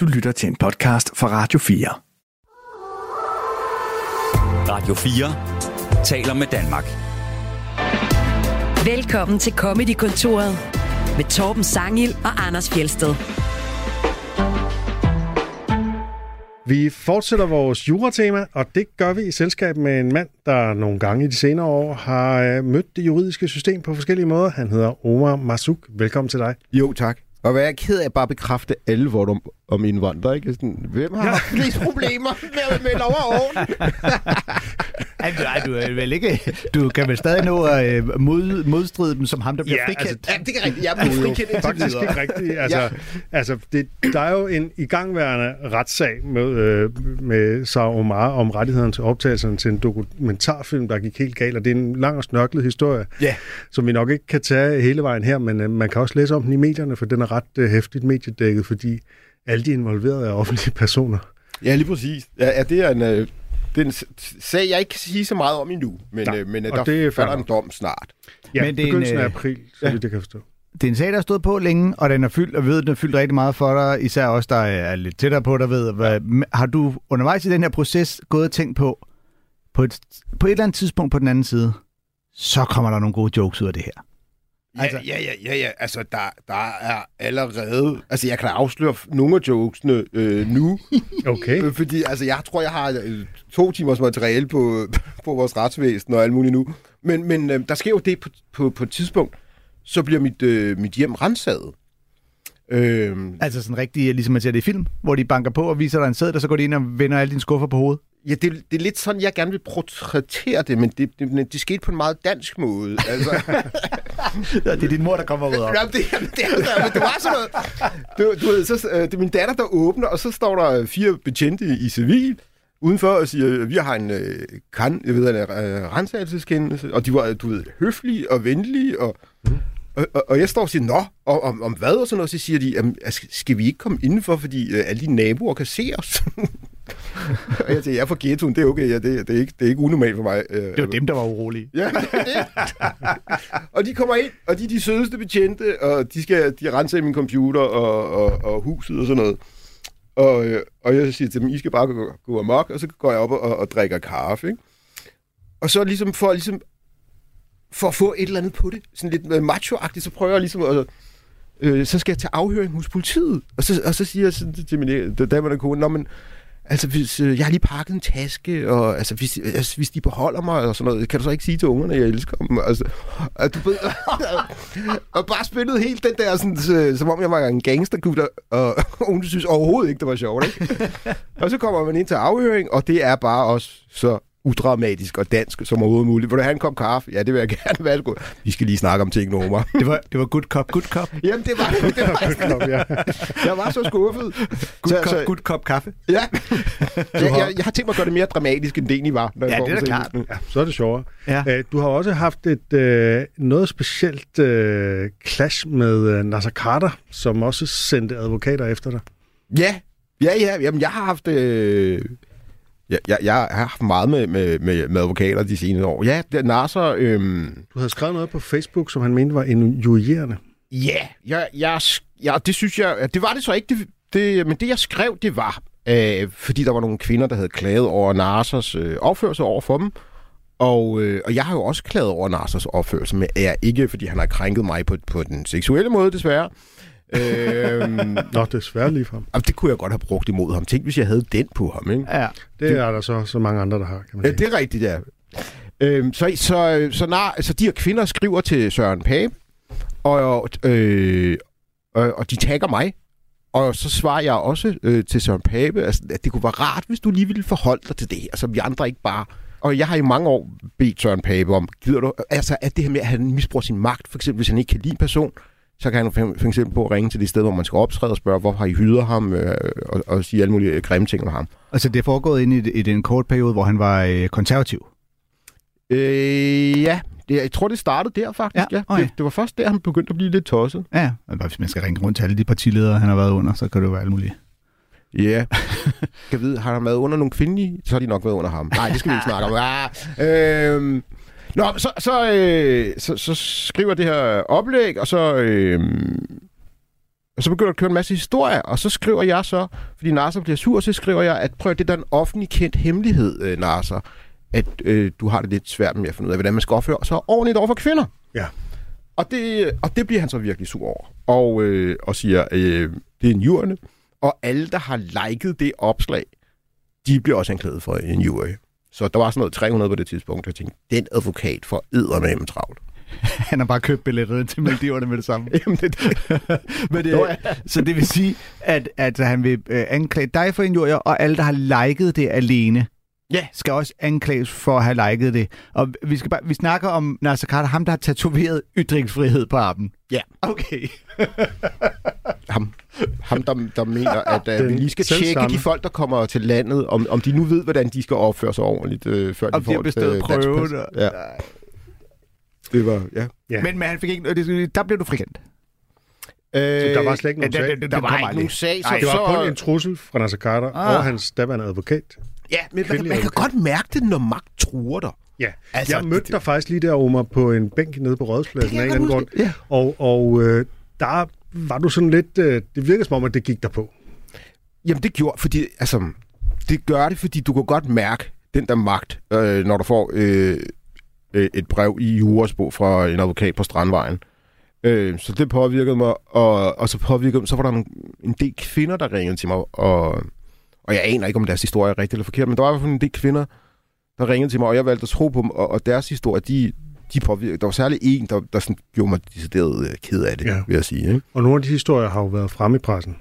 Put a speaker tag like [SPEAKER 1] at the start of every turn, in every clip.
[SPEAKER 1] Du lytter til en podcast fra Radio 4.
[SPEAKER 2] Radio 4 taler med Danmark.
[SPEAKER 3] Velkommen til Comedy-kontoret med Torben Sangil og Anders Fjelsted.
[SPEAKER 4] Vi fortsætter vores juratema, og det gør vi i selskab med en mand, der nogle gange i de senere år har øh, mødt det juridiske system på forskellige måder. Han hedder Omar Masuk. Velkommen til dig.
[SPEAKER 5] Jo, tak. Og hvad jeg er ked af at bare bekræfte alle vordomme om indvandrere, ikke? Sådan, hvem har haft flest problemer med, med lov og orden?
[SPEAKER 6] Ej, du, ej, du, er vel ikke, du kan vel stadig nå at øh, mod, modstride dem som ham, der bliver
[SPEAKER 4] Ja,
[SPEAKER 6] frikendt.
[SPEAKER 4] altså,
[SPEAKER 5] ja, det er rigtigt. Jeg er blevet frikendt indtil
[SPEAKER 4] Faktisk
[SPEAKER 5] videre.
[SPEAKER 4] ikke rigtigt. Altså, ja. altså det, der er jo en igangværende retssag med, øh, med Sarah Omar om rettighederne til optagelserne til en dokumentarfilm, der gik helt galt, og det er en lang og snørklet historie,
[SPEAKER 5] Ja.
[SPEAKER 4] som vi nok ikke kan tage hele vejen her, men øh, man kan også læse om den i medierne, for den er ret øh, hæftigt mediedækket, fordi alle de involverede er offentlige personer.
[SPEAKER 5] Ja, lige præcis. Ja det er en... Det er en sag, jeg ikke kan sige så meget om endnu, men,
[SPEAKER 4] Nej,
[SPEAKER 5] øh, men øh,
[SPEAKER 4] og
[SPEAKER 5] der
[SPEAKER 4] det er
[SPEAKER 5] falder en dom snart.
[SPEAKER 4] Ja,
[SPEAKER 6] Men det er en,
[SPEAKER 4] begyndelsen af
[SPEAKER 6] øh,
[SPEAKER 4] april, så
[SPEAKER 5] ja.
[SPEAKER 4] jeg kan forstå.
[SPEAKER 6] Det er en sag, der har stået på længe, og den er fyldt, og ved, den er fyldt rigtig meget for dig, især os, der er lidt tættere på, der ved. Hvad, har du undervejs i den her proces gået og tænkt på, på et, på et eller andet tidspunkt på den anden side, så kommer der nogle gode jokes ud af det her.
[SPEAKER 5] Ja,
[SPEAKER 6] Altså-
[SPEAKER 5] ja, ja, ja, ja. Altså, der, der er allerede... Altså, jeg kan afsløre nogle af jokesene øh, nu,
[SPEAKER 4] Okay.
[SPEAKER 5] øh, fordi altså, jeg tror, jeg har øh, to timers materiale på, på vores retsvæsen og alt muligt nu. Men, men øh, der sker jo det på, på, på et tidspunkt, så bliver mit, øh, mit hjem rensaget. Øh,
[SPEAKER 6] Altså sådan rigtig, ligesom man ser det i film, hvor de banker på og viser dig en sæd, og så går de ind og vender alle dine skuffer på hovedet.
[SPEAKER 5] Ja, det, det er lidt sådan, jeg gerne vil portrættere det, men det, det, det, det skete på en meget dansk måde. Altså,
[SPEAKER 6] Ja, det er din mor, der kommer ud op.
[SPEAKER 5] Jamen, det, det, det, det, det var sådan noget. Du, du ved, så, øh, det er min datter, der åbner, og så står der fire betjente i, civil udenfor og siger, vi har en øh, kan, jeg ved, en øh, rensagelseskendelse, og de var, du ved, høflige og venlige, og, og, og, og jeg står og siger, nå, og, om, om hvad og sådan noget, så siger de, "Jamen, altså, skal vi ikke komme indenfor, fordi øh, alle de naboer kan se os? og jeg siger, jeg er fra ghettoen, det er okay, ja, det, det, er ikke, det er ikke unormalt for mig. Øh,
[SPEAKER 6] Det var dem, der var urolige.
[SPEAKER 5] Ja, og de kommer ind, og de er de sødeste betjente, og de skal de rense min computer og, og, og huset og sådan noget. Og, øh, og jeg siger til dem, I skal bare gå, gå amok, og så går jeg op og, og drikker kaffe. Ikke? Og så ligesom for, ligesom for at få et eller andet på det, sådan lidt øh, macho-agtigt, så prøver jeg ligesom at... Øh, så skal jeg til afhøring hos politiet. Og så, og så siger jeg sådan til min øh, daværende kone, men, Altså, hvis øh, jeg har lige pakket en taske, og altså, hvis, altså, hvis de beholder mig og sådan noget, kan du så ikke sige til ungerne, at jeg elsker dem? Altså, og, du ved, og bare spillet helt den der, sådan, så, som om jeg var en gangstergutter, og hun synes overhovedet ikke, det var sjovt, ikke? og så kommer man ind til afhøring, og det er bare også så udramatisk og dansk som overhovedet muligt. Vil du have en kop kaffe? Ja, det vil jeg gerne. Værsgo. Vi skal lige snakke om ting, Noma.
[SPEAKER 6] Det var, det var good cop, good cop.
[SPEAKER 5] Jamen, det var, det var,
[SPEAKER 4] Nå, ja.
[SPEAKER 5] jeg var så skuffet.
[SPEAKER 6] Good
[SPEAKER 5] Så-
[SPEAKER 6] cop,
[SPEAKER 5] så-
[SPEAKER 6] good cop kaffe.
[SPEAKER 5] Ja. jeg, jeg, jeg har tænkt mig at gøre det mere dramatisk, end det egentlig var. når jeg
[SPEAKER 6] Ja, det er da klart.
[SPEAKER 4] Ja, så er det sjovere.
[SPEAKER 6] Ja.
[SPEAKER 4] Øh, Du har også haft et øh, noget specielt øh, clash med øh, Nasser Carter, som også sendte advokater efter dig.
[SPEAKER 5] Ja, ja, ja. Jamen, jeg har haft... Øh... Jeg, jeg, jeg har haft meget med, med, med, med advokater de senere år. Ja, det er Nasser... Øhm...
[SPEAKER 4] Du havde skrevet noget på Facebook, som han mente var injurierende.
[SPEAKER 5] Ja, jeg, jeg, ja, det synes jeg... Det var det så ikke, det, det, men det jeg skrev, det var... Øh, fordi der var nogle kvinder, der havde klaget over Nassers øh, opførsel over for dem. Og, øh, og jeg har jo også klaget over Nassers opførsel, men er ikke, fordi han har krænket mig på, på den seksuelle måde, desværre. Øhm,
[SPEAKER 4] Nå, desværre lige frem.
[SPEAKER 5] og det kunne jeg godt have brugt imod ham. Tænk, hvis jeg havde den på ham, ikke?
[SPEAKER 6] Ja.
[SPEAKER 4] Det er der så, så mange andre, der har, kan man
[SPEAKER 5] Ja,
[SPEAKER 4] sige.
[SPEAKER 5] det er rigtigt, ja. Øhm, så, så, så, nar, så de her kvinder skriver til Søren Pape, og, øh, og, og de tagger mig. Og så svarer jeg også øh, til Søren Pape, altså, at det kunne være rart, hvis du lige ville forholde dig til det her, så vi andre ikke bare... Og jeg har i mange år bedt Søren Pape om, gider du, altså at det her med, at han misbruger sin magt, for eksempel hvis han ikke kan lide en person, så kan han for eksempel på at ringe til det sted, hvor man skal optræde og spørge, hvorfor har I hyret ham, øh, og, og sige alle mulige grimme ting om ham.
[SPEAKER 6] Altså, det er foregået ind i, i den kort periode, hvor han var øh, konservativ.
[SPEAKER 5] Øh, ja, det, jeg tror, det startede der faktisk.
[SPEAKER 6] Ja,
[SPEAKER 5] Ja,
[SPEAKER 6] okay.
[SPEAKER 5] det, det var først der, han begyndte at blive lidt tosset.
[SPEAKER 6] Ja, hvis man skal ringe rundt til alle de partiledere, han har været under, så kan det jo være alt muligt.
[SPEAKER 5] Ja. kan vide, har han været under nogle kvindelige? Så har de nok været under ham. Nej, det skal vi ikke snakke om. Ah, øhm, Nå, så, så, øh, så, så skriver det her oplæg, og så, øh, og så begynder at køre en masse historier, og så skriver jeg så, fordi Nasser bliver sur, så skriver jeg, at prøv, det er en offentlig kendt hemmelighed, øh, Nasser, at øh, du har det lidt svært med at finde ud af, hvordan man skal opføre sig ordentligt over for kvinder.
[SPEAKER 4] Ja.
[SPEAKER 5] Og det, og det bliver han så virkelig sur over, og, øh, og siger, øh, det er en jurne, og alle, der har liket det opslag, de bliver også anklaget for en jury. Så der var sådan noget 300 på det tidspunkt, og jeg tænkte, den advokat får eddermame travlt.
[SPEAKER 6] Han har bare købt billetterne til Maldiverne med det samme.
[SPEAKER 5] Jamen, det,
[SPEAKER 6] Men det,
[SPEAKER 5] Nå, ja.
[SPEAKER 6] så det vil sige, at, at han vil øh, anklage dig for injurier, og alle, der har liket det alene,
[SPEAKER 5] Ja.
[SPEAKER 6] skal også anklages for at have liket det. Og vi, skal bare, vi snakker om Nasser Carter, ham der har tatoveret ytringsfrihed på armen.
[SPEAKER 5] Ja.
[SPEAKER 6] Okay.
[SPEAKER 5] ham, ham der, der mener, at uh, vi lige skal tjekke
[SPEAKER 4] samme.
[SPEAKER 5] de folk, der kommer til landet, om, om de nu ved, hvordan de skal opføre sig ordentligt, øh, før
[SPEAKER 6] Om
[SPEAKER 5] de
[SPEAKER 6] de har
[SPEAKER 5] får et, øh,
[SPEAKER 6] prøven. og-
[SPEAKER 5] Ja, det var, ja.
[SPEAKER 4] Ja.
[SPEAKER 6] Men, men han fik ikke... det- Der blev du frikendt.
[SPEAKER 5] Øh,
[SPEAKER 4] der var slet ikke nogen
[SPEAKER 6] der-
[SPEAKER 4] sag.
[SPEAKER 6] der- der
[SPEAKER 5] der var
[SPEAKER 6] kommer
[SPEAKER 5] ikke nogen sag, så,
[SPEAKER 4] Det var
[SPEAKER 5] så,
[SPEAKER 4] kun en trussel fra Nasser Carter
[SPEAKER 6] Ah.
[SPEAKER 4] og hans daværende advokat.
[SPEAKER 5] Ja, men man, man kan godt mærke det, når magt truer dig.
[SPEAKER 4] Ja,
[SPEAKER 5] Altså,
[SPEAKER 4] jeg mødte
[SPEAKER 5] det-
[SPEAKER 4] dig faktisk lige der, Omar, på en bænk nede på Rådspladsen af en anden grund.
[SPEAKER 5] ja.
[SPEAKER 4] Og, og øh, der var du sådan lidt... Øh, det virkede som om, at det gik der på.
[SPEAKER 5] Jamen, det gjorde, fordi, altså, det gør det, fordi du kan godt mærke den der magt, øh, når du får øh, øh, et brev i jurasbog fra en advokat på Strandvejen. Øh, så det påvirkede mig, og, og så påvirkede så var der nogle, en del kvinder, der ringede til mig, og, og jeg aner ikke, om deres historie er rigtig eller forkert, men der var i hvert fald en del kvinder, der ringede til mig, og jeg valgte at tro på dem, og, og deres historie, de, de påvirkede. Der var særlig en, der, der sådan gjorde mig decideret øh, ked af det,
[SPEAKER 4] Ja.
[SPEAKER 5] vil jeg sige. Ikke?
[SPEAKER 4] Og nogle af de historier har jo været fremme i pressen.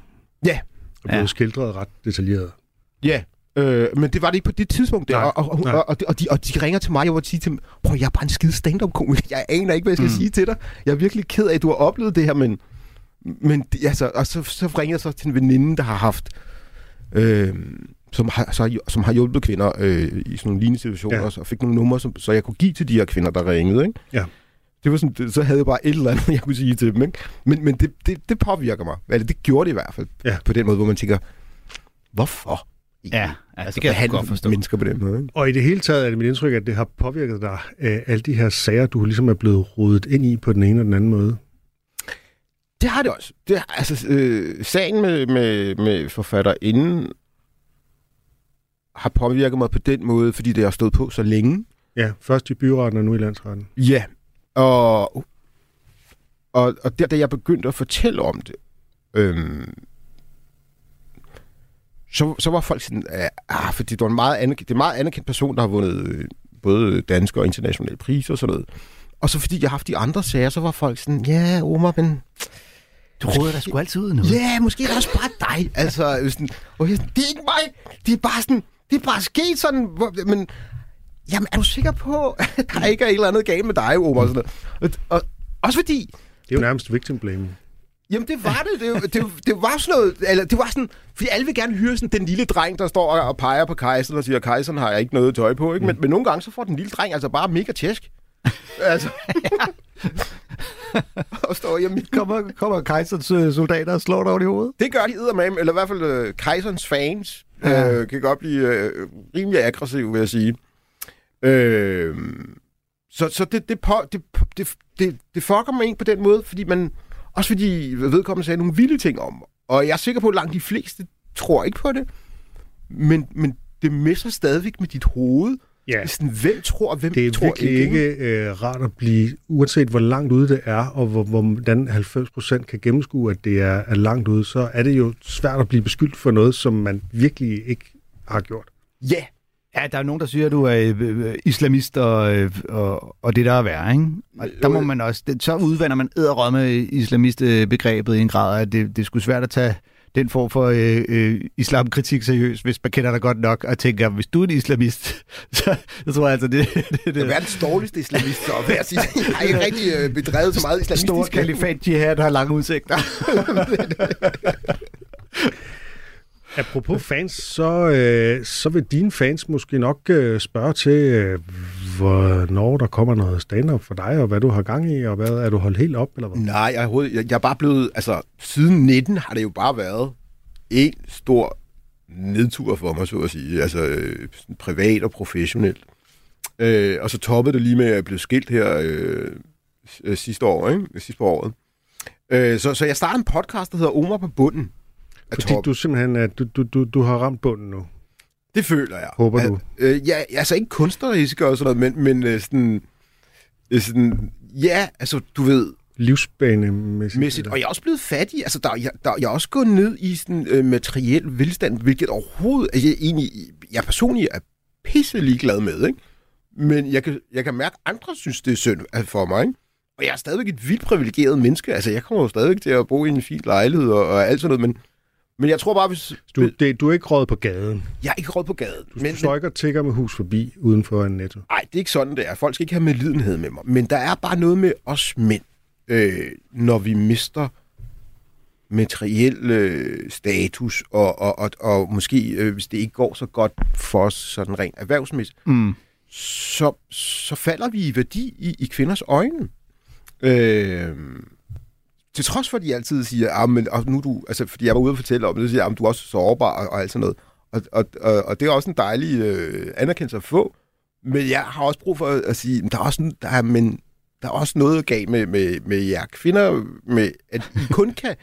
[SPEAKER 5] Ja.
[SPEAKER 4] Og blevet
[SPEAKER 6] Ja.
[SPEAKER 4] skildret ret detaljeret.
[SPEAKER 5] Ja, øh, men det var det ikke på det tidspunkt. Der.
[SPEAKER 4] Nej,
[SPEAKER 5] og, og,
[SPEAKER 4] nej.
[SPEAKER 5] og, og, de, og, de, og de ringer til mig, og jeg sige til dem, prøv, jeg er bare en skide stand-up-komiker. Jeg aner ikke, hvad jeg skal
[SPEAKER 6] Mm.
[SPEAKER 5] mm. sige til dig. Jeg er virkelig ked af, at du har oplevet det her, men... men det, altså, og så, så ringer jeg så til en veninde, der har haft... Øh, som har, så, som har hjulpet kvinder øh, i sådan nogle lignende situationer,
[SPEAKER 4] Ja.
[SPEAKER 5] og fik nogle numre, som, så jeg kunne give til de her kvinder, der ringede. Ikke?
[SPEAKER 4] Ja.
[SPEAKER 5] Det var sådan, det, så havde jeg bare et eller andet, jeg kunne sige til dem. Ikke? Men, men det, det, det påvirker mig. Eller det gjorde det i hvert fald.
[SPEAKER 4] Ja.
[SPEAKER 5] På den måde, hvor man tænker, hvorfor?
[SPEAKER 6] Ja, ja
[SPEAKER 5] altså,
[SPEAKER 6] det kan jeg godt forstå.
[SPEAKER 5] mennesker på den måde. Ikke?
[SPEAKER 4] Og i det hele taget er det mit indtryk, at det har påvirket dig, øh, alle de her sager, du ligesom er blevet rodet ind i på den ene og den anden måde.
[SPEAKER 5] Det har det også. Det, altså, øh, sagen med, med, med forfatterinden har påvirket mig på den måde, fordi det har stået på så længe.
[SPEAKER 4] Ja, først i byretten og nu i landsretten.
[SPEAKER 5] Ja. Og, og, og der, da jeg begyndte at fortælle om det, øhm, så, så var folk sådan, ah, fordi det var en meget anerkendt, det er en meget anerkendt person, der har vundet øh, både danske og internationale priser og sådan noget. Og så fordi jeg har haft de andre sager, så var folk sådan, ja, Omar, men
[SPEAKER 6] Du råder der sgu altid ud nu.
[SPEAKER 5] Ja, måske er det også bare dig. Altså, øh, sådan, og jeg, sådan, det er ikke mig. Det er bare sådan, det er bare sket sådan. hvor- Men, jamen, er du sikker på, at der ikke er et eller andet galt med dig, Omar? Og, sådan noget. og, og også fordi,
[SPEAKER 4] Det er jo nærmest victim blaming.
[SPEAKER 5] jamen det var det. Det, det, det var sådan noget, eller det var sådan, fordi alle vil gerne høre sådan den lille dreng, der står og, og peger på kejseren og siger, kejseren har jeg ikke noget tøj på, ikke? Men, men nogle gange så får den lille dreng altså bare mega tæsk. altså. og står hjemme
[SPEAKER 6] Kommer, kommer kejserens øh, soldater og slår dig over i hovedet?
[SPEAKER 5] Det gør de eddermame, eller i hvert fald øh, Kejserens fans
[SPEAKER 6] Ja.
[SPEAKER 5] øh, kan godt blive øh, rimelig aggressiv, vil jeg sige. Øh, så så det, det, på, det, det, det, det fucker mig ind på den måde, fordi man, også fordi vedkommende sagde nogle vilde ting om. Og jeg er sikker på, at langt de fleste tror ikke på det. Men, men det messer stadigvæk med dit hoved.
[SPEAKER 4] Ja,
[SPEAKER 5] Sådan, hvem tror, hvem
[SPEAKER 4] det er
[SPEAKER 5] tror
[SPEAKER 4] virkelig ikke øh, rart at blive, uanset hvor langt ude det er, og hvor, hvordan 90% kan gennemskue, at det er, er langt ude, så er det jo svært at blive beskyldt for noget, som man virkelig ikke har gjort.
[SPEAKER 5] Ja,
[SPEAKER 6] Ja, der er nogen, der siger, at du er øh, øh, islamist og, øh, og, og det der er værre, ikke? Og der må man også, det, så udvander man æderrømme islamistbegrebet i en grad, at det, det er sgu svært at tage den form for øh, øh, islamkritik seriøst, hvis man kender dig godt nok og tænker, hvis du er en islamist, så, så tror jeg altså, det, det, det,
[SPEAKER 5] det er verdens dårligste islamist, så vil jeg sige. Jeg har ikke rigtig øh, bedrevet så meget islamistisk.
[SPEAKER 6] store kalifat jihad har lange udsigter.
[SPEAKER 4] Apropos fans, så, øh, så vil dine fans måske nok øh, spørge til, øh, hvornår der kommer noget stand-up for dig, og hvad du har gang i, og hvad er du holdt helt op, eller hvad?
[SPEAKER 5] Nej, jeg, jeg, jeg er bare blevet... Altså, siden 19 har det jo bare været en stor nedtur for mig, så at sige. Altså, øh, sådan privat og professionelt. Øh, og så toppede det lige med, at jeg blev skilt her øh, sidste år, ikke? Sidste året. Øh, så, så jeg startede en podcast, der hedder Omar på bunden
[SPEAKER 4] Fordi
[SPEAKER 5] toppen.
[SPEAKER 4] du simpelthen er, du, du, du, du har ramt bunden nu.
[SPEAKER 5] Det føler jeg.
[SPEAKER 4] Håber
[SPEAKER 5] At,
[SPEAKER 4] du?
[SPEAKER 5] Øh, ja, altså ikke kunstnerisk og sådan noget, men, men øh, sådan, øh, sådan... Ja, altså du ved,
[SPEAKER 4] Livsbanemæssigt.
[SPEAKER 5] mæssigt. Og jeg er også blevet fattig. Altså, der, jeg, der, jeg er også gået ned i sådan øh, materiel velstand, hvilket overhovedet... Altså, jeg, egentlig, jeg personligt er pisse ligeglad med, ikke? Men jeg kan, jeg kan mærke, at andre synes, det er synd for mig, ikke? Og jeg er stadigvæk et vildt privilegeret menneske. Altså, jeg kommer jo stadigvæk til at bo i en fin lejlighed og, og alt sådan noget, men, men jeg tror bare, hvis...
[SPEAKER 4] Du, det, du er ikke råd på gaden.
[SPEAKER 5] Jeg er ikke råd på gaden.
[SPEAKER 4] Du,
[SPEAKER 5] men,
[SPEAKER 4] du står ikke og tigger med hus forbi uden for en netto.
[SPEAKER 5] Nej, det er ikke sådan, det er. Folk skal ikke have medlidenhed med mig. Men der er bare noget med os mænd, øh, når vi mister materiel øh, status, og, og, og, og måske, øh, hvis det ikke går så godt for os sådan rent erhvervsmæssigt,
[SPEAKER 6] Mm.
[SPEAKER 5] så, så falder vi i værdi i, i kvinders øjne. Øh, til trods for, at de altid siger, ah, men, og nu er du, altså, fordi jeg var ude og fortælle om det, så siger jeg, at du er også sårbar og, og alt sådan noget. Og, og, og, og det er også en dejlig øh, anerkendelse at få. Men jeg har også brug for at, at sige, at der er også, der er, men, der er også noget galt med, med, med jer kvinder, med, at I kun kan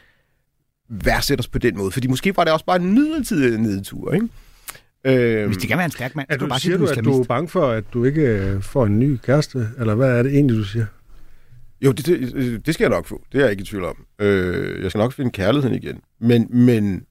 [SPEAKER 5] værdsætte os på den måde. Fordi måske var det også bare en midlertidig nedtur, ikke? Øh,
[SPEAKER 6] Hvis det kan være en stærk mand,
[SPEAKER 4] Er du,
[SPEAKER 6] bare
[SPEAKER 4] siger
[SPEAKER 6] sige,
[SPEAKER 4] du,
[SPEAKER 6] er
[SPEAKER 4] at du er bange for, at du ikke får en ny kæreste? Eller hvad er det egentlig, du siger?
[SPEAKER 5] Jo, det, det, det skal jeg nok få. Det er jeg ikke i tvivl om. Øh, jeg skal nok finde kærligheden igen. Men, men,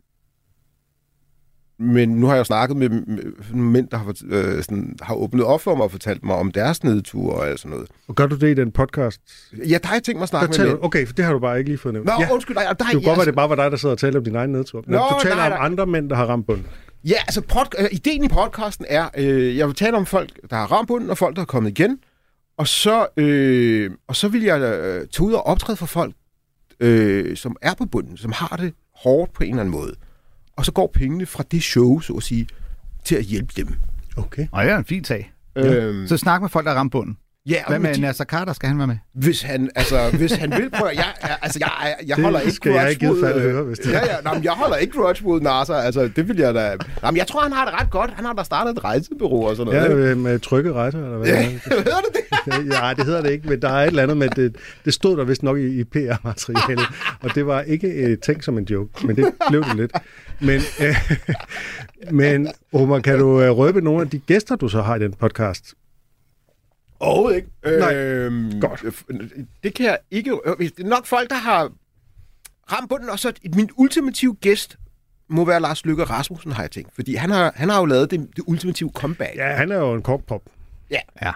[SPEAKER 5] men nu har jeg snakket med, med mænd, der har, øh, sådan, har åbnet op for mig og fortalt mig om deres nedtur og alt sådan noget.
[SPEAKER 4] Og gør du det i den podcast?
[SPEAKER 5] Ja, der har jeg tænkt mig at snakke med mænd.
[SPEAKER 4] okay, for det har du bare ikke lige fået nævnt.
[SPEAKER 5] Nå,
[SPEAKER 4] ja.
[SPEAKER 5] undskyld, nej, der
[SPEAKER 4] Det kunne godt være,
[SPEAKER 5] jeg,
[SPEAKER 4] det bare var dig, der sidder og taler om din egen nedtur.
[SPEAKER 5] Nå,
[SPEAKER 4] du taler
[SPEAKER 5] nej,
[SPEAKER 4] om andre mænd, der har ramt bunden.
[SPEAKER 5] Ja, altså pod, øh, ideen i podcasten er, øh, jeg vil tale om folk, der har ramt bunden, og folk, der er kommet igen. Og så, øh, og så vil jeg øh, tage ud og optræde for folk, øh, som er på bunden, som har det hårdt på en eller anden måde. Og så går pengene fra det show, så at sige, til at hjælpe dem.
[SPEAKER 4] Okay.
[SPEAKER 6] Og det er en fin sag.
[SPEAKER 5] Øhm,
[SPEAKER 6] Så snak med folk, der ramt bunden.
[SPEAKER 5] Ja,
[SPEAKER 6] Hvad med
[SPEAKER 5] de-
[SPEAKER 6] Nasser Carter? Skal han være med?
[SPEAKER 5] hvis han, altså, hvis han vil prøve, jeg, jeg, altså, jeg, jeg, jeg
[SPEAKER 4] Det
[SPEAKER 5] holder ikke
[SPEAKER 4] skal jeg
[SPEAKER 5] grudge
[SPEAKER 4] givet
[SPEAKER 5] mod,
[SPEAKER 4] fald
[SPEAKER 5] øh,
[SPEAKER 4] høre, hvis det.
[SPEAKER 5] Ja, ja, nej, jeg holder ikke grudge mod Nasser, altså, det vil jeg da, nej, men jeg tror, han har det ret godt, han har da startet et rejsebureau og sådan noget.
[SPEAKER 4] Ja,
[SPEAKER 5] ikke?
[SPEAKER 4] øh, med trygge rejser, eller hvad?
[SPEAKER 5] Ja. hedder det det?
[SPEAKER 4] ja, det hedder det ikke, men der er et eller andet med, det, det stod der vist nok i, i PR-materialet, og det var ikke øh, tænkt som en joke, men det blev det lidt. Men, øh, men Omar, kan du øh, røbe nogle af de gæster, du så har i den podcast?
[SPEAKER 5] Overhovedet ikke.
[SPEAKER 4] Nej.
[SPEAKER 5] Øhm,
[SPEAKER 4] Godt.
[SPEAKER 5] Det kan jeg ikke... øh, Det er nok folk, der har ramt bunden, og så min ultimative gæst må være Lars Løkke Rasmussen, har jeg tænkt. Fordi han har, han har jo lavet det, det ultimative comeback.
[SPEAKER 4] Ja, han er jo en korkpop.
[SPEAKER 6] Ja.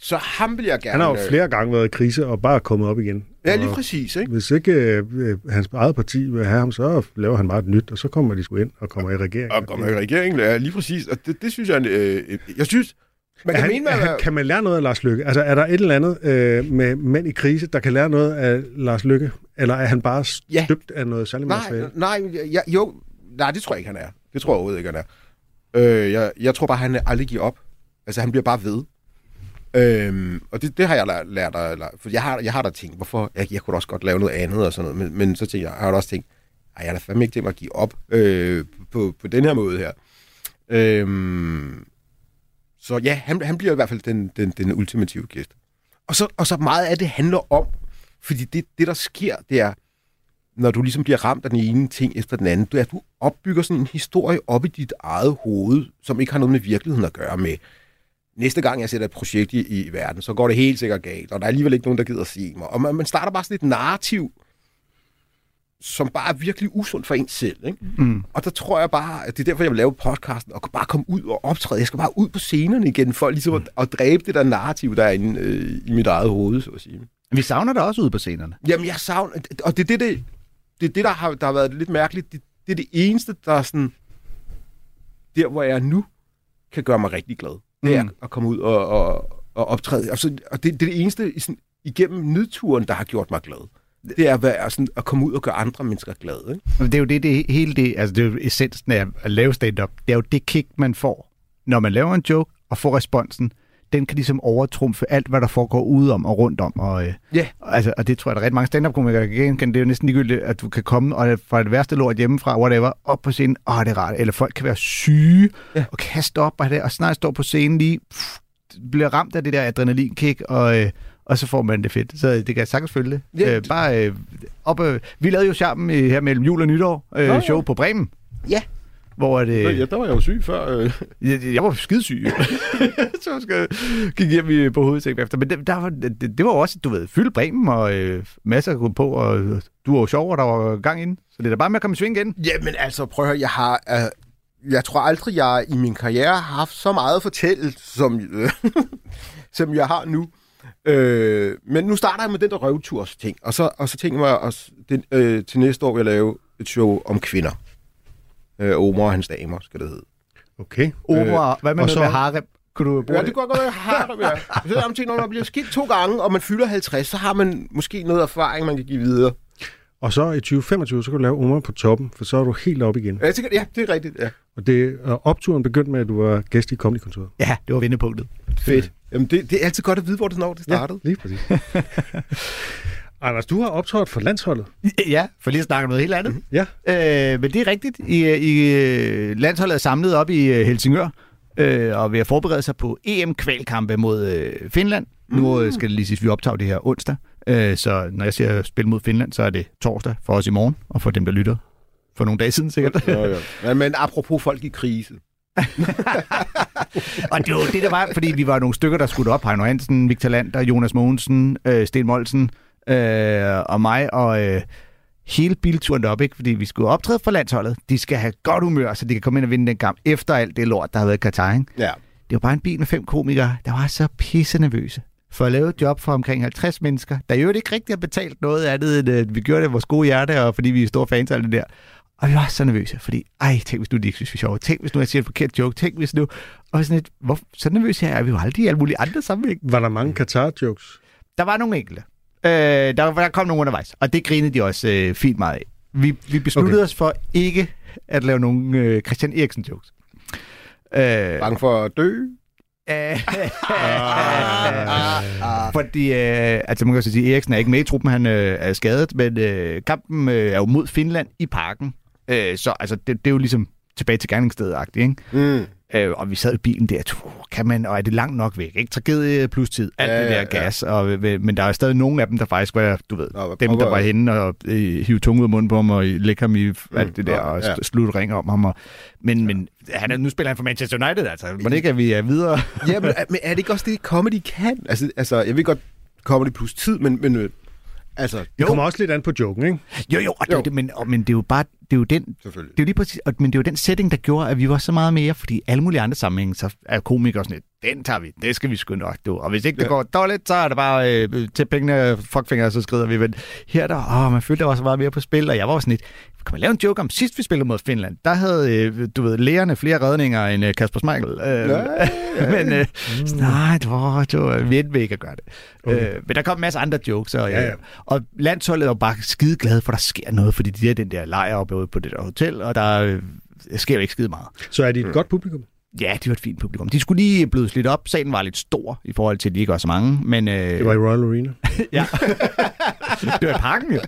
[SPEAKER 5] Så ham vil jeg gerne...
[SPEAKER 4] Han har jo
[SPEAKER 5] øh,
[SPEAKER 4] flere gange været i krise og bare kommet op igen.
[SPEAKER 5] Ja, lige præcis, ikke?
[SPEAKER 4] Hvis ikke øh, hans eget parti vil have ham, så laver han bare et nyt, og så kommer de sgu ind og kommer i regering.
[SPEAKER 5] Og kommer i regeringen, ja, lige præcis. Og det, det synes jeg... Øh, jeg synes... Man
[SPEAKER 4] Er
[SPEAKER 5] kan
[SPEAKER 4] han,
[SPEAKER 5] mene, man,
[SPEAKER 4] han, kan man lære noget af Lars Lykke? Altså, er der et eller andet øh, med mænd i krise, der kan lære noget af Lars Lykke? Eller er han bare
[SPEAKER 5] Ja.
[SPEAKER 4] støbt af noget særligt
[SPEAKER 5] Nej,
[SPEAKER 4] materiale?
[SPEAKER 5] nej, jeg, jo, nej, det tror jeg ikke, han er. Det tror jeg overhovedet ikke, han er. Øh, jeg, jeg tror bare, han aldrig giver op. Altså, han bliver bare ved. Øhm, og det, det har jeg lært, lært, for jeg har, jeg har da tænkt, hvorfor, jeg, jeg kunne også godt lave noget andet og sådan noget, men, men så tænkte jeg, jeg har også tænkt, ej, jeg har da fandme ikke tænkt mig at give op øh, på, på den her måde her. Øhm, så ja, han, han bliver i hvert fald den, den, den ultimative gæst. Og så, og så meget af det handler om, fordi det, det der sker, det er, når du ligesom bliver ramt af den ene ting efter den anden, det er, at du opbygger sådan en historie op i dit eget hoved, som ikke har noget med virkeligheden at gøre med. Næste gang, jeg sætter et projekt i, i verden, så går det helt sikkert galt, og der er alligevel ikke nogen, der gider at se mig. Og man, man starter bare sådan et narrativ, som bare er virkelig usundt for en selv. Ikke?
[SPEAKER 6] Mm.
[SPEAKER 5] Og der tror jeg bare, at det er derfor, jeg vil lave podcasten, og bare komme ud og optræde. Jeg skal bare ud på scenerne igen, for ligesom at, at dræbe det der narrativ, der er inde øh, i mit eget hoved, så at sige.
[SPEAKER 6] Vi savner dig også ude på scenerne.
[SPEAKER 5] Jamen, jeg savner... Og det er det, det, det, er det der, har, der har været lidt mærkeligt. Det, det er det eneste, der er sådan... Der, hvor jeg er nu, kan gøre mig rigtig glad. Det er
[SPEAKER 6] Mm.
[SPEAKER 5] at komme ud og, og, og optræde. Altså, og det, det er det eneste sådan, igennem nedturen, der har gjort mig glad. Det er at, være, sådan, at komme ud og gøre andre mennesker glade. Ikke?
[SPEAKER 6] Men det er jo det, det hele det, altså det er jo essensen af at lave stand-up. Det er jo det kick, man får, når man laver en joke og får responsen. Den kan ligesom overtrumfe alt, hvad der foregår udom og rundt om. Og, øh,
[SPEAKER 5] Ja.
[SPEAKER 6] altså, og det tror jeg, der er ret mange stand-up-komikere kan genkende. Det er jo næsten ligegyldigt, at du kan komme og fra det værste lort hjemmefra, whatever, op på scenen. Åh, det er rart. Eller folk kan være syge
[SPEAKER 5] Ja.
[SPEAKER 6] og kaste op og, det, og snart står på scenen lige, pff, bliver ramt af det der adrenalinkick, og, øh, og så får man det fedt. Så det kan jeg sagtens følge det.
[SPEAKER 5] Ja.
[SPEAKER 6] Øh, bare øh, op, øh, vi lavede jo sammen øh, her mellem jul og nytår øh,
[SPEAKER 5] Nå, ja.
[SPEAKER 6] show på Bremen.
[SPEAKER 5] Ja.
[SPEAKER 6] Hvor er det...
[SPEAKER 5] Ja, der var jeg jo syg før. Øh.
[SPEAKER 6] Jeg, jeg var skidesyg. så jeg skal, gik hjem på hovedsækken efter. Men det, der var, det, det var også, du ved, fyldt Bremen og øh, masser at gå på, og du var jo sjov, og der var gang inden. Så det er da bare med at komme i sving igen.
[SPEAKER 5] Jamen altså, prøv at høre, jeg har... Øh, jeg tror aldrig, jeg i min karriere har haft så meget at fortælle, som, øh, som jeg har nu. Øh, men nu starter jeg med den der røvturs ting, og så, og så tænker jeg mig, at det, øh, til næste år vil jeg lave et show om kvinder. Øh, Omar og hans damer, skal det hedde.
[SPEAKER 4] Okay.
[SPEAKER 6] Omar, øh, hvad med
[SPEAKER 4] så-
[SPEAKER 6] med harem? Kunne du bruge
[SPEAKER 5] Ja, det kan godt være, jeg har det med. Så er ting, når man bliver skilt to gange, og man fylder 50, så har man måske noget erfaring, man kan give videre.
[SPEAKER 4] Og så i 2025, så kan du lave Omar på toppen, for så er du helt op igen.
[SPEAKER 5] Ja, Jeg tænker, ja det er rigtigt. Ja.
[SPEAKER 4] Og det, og opturen begyndte med, at du var gæst i Comedy-kontoret.
[SPEAKER 6] Ja, det var vendepunktet.
[SPEAKER 5] Fedt. Jamen, det, det er altid godt at vide, hvor det når det startede.
[SPEAKER 4] Ja, lige præcis. Anders, du har optrådt for landsholdet.
[SPEAKER 6] Ja, for lige at snakke om noget helt andet.
[SPEAKER 4] Ja.
[SPEAKER 6] Øh, men det er rigtigt. I, i øh, landsholdet er samlet op i øh, Helsingør, øh, og ved at forberede sig på EM-kvalkampe mod øh, Finland. Nu øh, skal det lige sige, at vi optager det her onsdag. Øh, så når jeg siger spil mod Finland, så er det torsdag for os i morgen, og for dem, der lytter for nogle dage siden sikkert.
[SPEAKER 5] Jo, jo. Men, men apropos folk i krise.
[SPEAKER 6] og det var det, der var, fordi vi var nogle stykker, der skulle op. Heino Hansen, Victor Lander, Jonas Mogensen, øh, Sten Molsen øh, og mig, og øh, hele bilturen op, ikke? fordi vi skulle optræde for landsholdet. De skal have godt humør, så de kan komme ind og vinde den kamp, efter alt det lort, der har været i Katar. Ikke?
[SPEAKER 5] Ja.
[SPEAKER 6] Det var bare en bil med fem komikere, der var så pisse nervøse for at lave et job for omkring 50 mennesker, der jo ikke rigtig har betalt noget andet, end at vi gjorde det af vores gode hjerte, og fordi vi er store fans af det der. Og vi var så nervøse, fordi, ej, tænk hvis nu de ikke synes, vi er sjove. Tænk hvis nu jeg siger en forkert joke. Tænk hvis nu... Og sådan et, hvor, så nervøse her er vi jo aldrig i alle mulige andre sammenhæng.
[SPEAKER 4] Var der mange Qatar-jokes?
[SPEAKER 6] Der var nogle enkelte. Øh, der, der kom nogle undervejs, og det grinede de også øh, fint meget af. Vi, vi besluttede okay. Os for ikke at lave nogle øh, Christian Eriksen jokes. Øh,
[SPEAKER 5] Bange for at dø.
[SPEAKER 6] Fordi, øh, altså man kan så sige, Eriksen er ikke med i truppen, han øh, er skadet, men øh, kampen øh, er jo mod Finland i parken. Øh, så altså, det, det er jo ligesom tilbage til gerningsstedet-agtigt, ikke?
[SPEAKER 5] Mm.
[SPEAKER 6] Øh, og vi sad i bilen der, kan man, og er det langt nok væk? Ikke? Tragedie plus tid, alt
[SPEAKER 5] Ja,
[SPEAKER 6] ja, det der
[SPEAKER 5] ja,
[SPEAKER 6] ja, gas. Og, øh, men der er stadig nogle af dem, der faktisk var, du ved,
[SPEAKER 5] Nå,
[SPEAKER 6] dem, der var henne og øh, hive tunge ud af munden på ham og lægge ham i alt det der,
[SPEAKER 5] Nå,
[SPEAKER 6] og
[SPEAKER 5] ja.
[SPEAKER 6] ja. slutte ring om ham. Og, men, men han er, nu spiller han for Manchester United, altså. Det ikke, at vi er videre?
[SPEAKER 5] Ja, men, er- men er det ikke også det, comedy kan? Altså, altså jeg ved godt, comedy plus tid, men, men øh, altså,
[SPEAKER 4] Det kommer også lidt an på joken, ikke?
[SPEAKER 6] Jo, jo, og det,
[SPEAKER 5] Jo.
[SPEAKER 6] jo. Det, men, og, men det er jo bare, det er jo den, det er jo lige præcis, og, men det er jo den setting, der gjorde, at vi var så meget mere, fordi alle mulige andre sammenhænge, så er komikere sådan lidt, den tager vi, det skal vi sgu nok, du. Og hvis ikke det
[SPEAKER 5] Ja.
[SPEAKER 6] går dårligt, så er det bare øh, til pengene, fuckfinger, så skrider vi. Men her der, åh, man følte, der var så meget mere på spil, og jeg var sådan lidt, kan man lave en joke om, sidst vi spillede mod Finland, der havde, øh, du ved, lægerne flere redninger end øh, Kasper Schmeichel. Øh,
[SPEAKER 5] Ja, ja.
[SPEAKER 6] men øh, sådan, nej, det var, det var, vi endte med ikke at gøre det.
[SPEAKER 4] Okay.
[SPEAKER 6] Øh, men der kom en masse andre jokes, og,
[SPEAKER 4] Ja,
[SPEAKER 6] ja,
[SPEAKER 4] ja.
[SPEAKER 6] og landsholdet er jo bare skide glade for, at der sker noget, fordi de er den der lejr oppe på det der hotel, og der øh, sker jo ikke skide meget.
[SPEAKER 4] Så er de et godt publikum.
[SPEAKER 6] Ja, de var et fint publikum. De skulle lige blødes lidt op. Salen var lidt stor i forhold til, at de ikke var så mange. Men, øh,
[SPEAKER 4] Det var i Royal Arena.
[SPEAKER 6] ja. det var i parken, jo.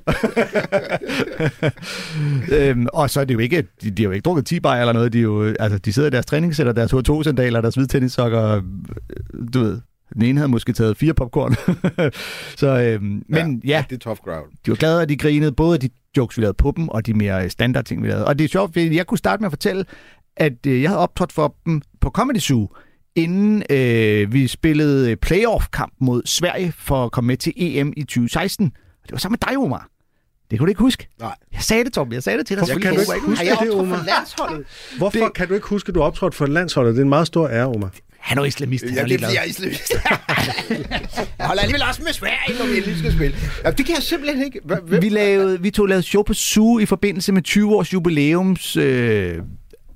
[SPEAKER 6] øhm, og så er det jo ikke, de, de har jo ikke drukket 10 bajer eller noget. De, er jo, altså, de sidder i deres træningssætter, deres H2-sandaler, deres hvide tennissokker. Du ved, den ene havde måske taget fire popcorn. så, øhm, men ja,
[SPEAKER 5] Det er tough crowd.
[SPEAKER 6] de var glade, at de grinede, både af de jokes, vi lavede på dem, og de mere standard ting, vi lavede. Og det er sjovt, fordi jeg kunne starte med at fortælle, at øh, jeg havde optrådt for dem på Comedy Zoo, inden øh, vi spillede playoff-kamp mod Sverige for at komme med til EM i 2016. Og det var sammen med dig, Omar. Det kunne du ikke huske.
[SPEAKER 5] Nej.
[SPEAKER 6] Jeg sagde det, Tom. Jeg sagde det til dig.
[SPEAKER 4] Hvorfor kan du ikke
[SPEAKER 6] jeg
[SPEAKER 4] huske
[SPEAKER 5] jeg
[SPEAKER 4] det, Omar?
[SPEAKER 5] for landsholdet?
[SPEAKER 4] Hvorfor det... kan du ikke huske, at du har optrådt for landsholdet? Det er en meget stor ære, Omar.
[SPEAKER 6] Han er islamist. Han er
[SPEAKER 5] er fordi, jeg er islamist. jeg holder alligevel også med Sverige, når vi endelig skal spille. Ja, det kan jeg simpelthen ikke. Hvem?
[SPEAKER 6] vi, lavede, vi tog lavet show på Zoo i forbindelse med 20 års jubilæums... Øh,